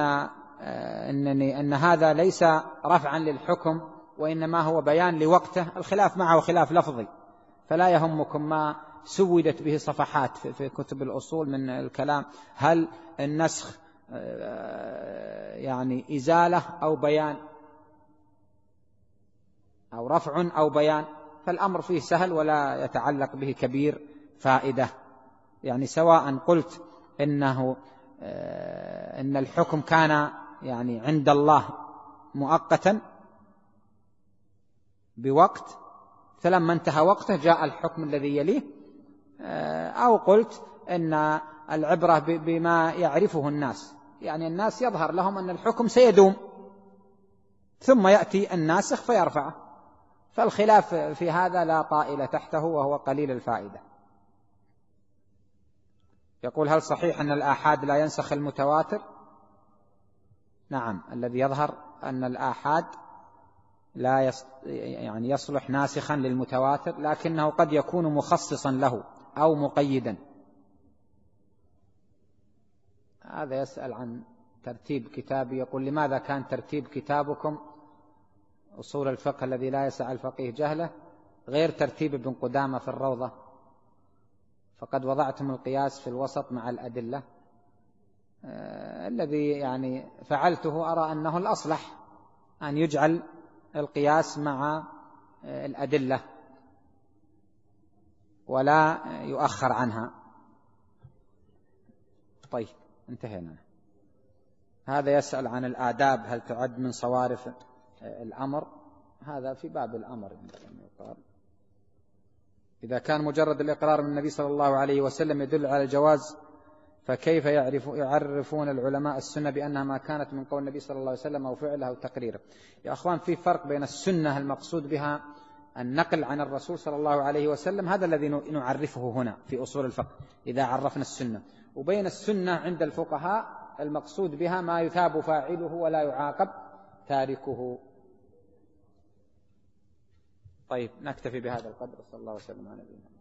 آه، إنني أن هذا ليس رفعا للحكم وإنما هو بيان لوقته الخلاف معه خلاف لفظي. فلا يهمكم ما سودت به صفحات في كتب الأصول من الكلام. هل النسخ آه، يعني إزالة أو بيان؟ أو رفع أو بيان؟ فالأمر فيه سهل ولا يتعلق به كبير فائدة. يعني سواء قلت إنه آه، إن الحكم كان يعني عند الله مؤقتا بوقت فلما انتهى وقته جاء الحكم الذي يليه آه، أو قلت إن العبرة بما يعرفه الناس. يعني الناس يظهر لهم أن الحكم سيدوم ثم يأتي الناسخ فيرفعه. فالخلاف في هذا لا طائل تحته وهو قليل الفائدة يقول هل صحيح أن الآحاد لا ينسخ المتواتر نعم الذي يظهر أن الآحاد لا. يعني يصلح ناسخا للمتواتر لكنه قد يكون مخصصا له أو مقيدا هذا يسأل عن ترتيب كتابي يقول لماذا كان ترتيب كتابكم أصول الفقه الذي لا يسع الفقيه جهله غير ترتيب ابن قدامة في الروضة. فقد وضعتم القياس في الوسط مع الأدلة. آه الذي يعني فعلته أرى أنه الأصلح أن يجعل القياس مع آه الأدلة ولا يؤخر عنها. طيب انتهينا. هذا يسأل عن الآداب هل تعد من صوارف الأمر هذا في باب الأمر يقال إذا كان مجرد الإقرار من النبي صلى الله عليه وسلم يدل على الجواز فكيف يعرف يعرفون العلماء السنة بأنها ما كانت من قول النبي صلى الله عليه وسلم أو فعله أو تقريره؟ يا أخوان في فرق بين السنة المقصود بها النقل عن الرسول صلى الله عليه وسلم هذا الذي نعرفه هنا في أصول الفقه إذا عرفنا السنة. وبين السنة عند الفقهاء المقصود بها ما يثاب فاعله ولا يعاقب تاركه. طيب نكتفي بهذا القدر صلى الله وسلم على نبينا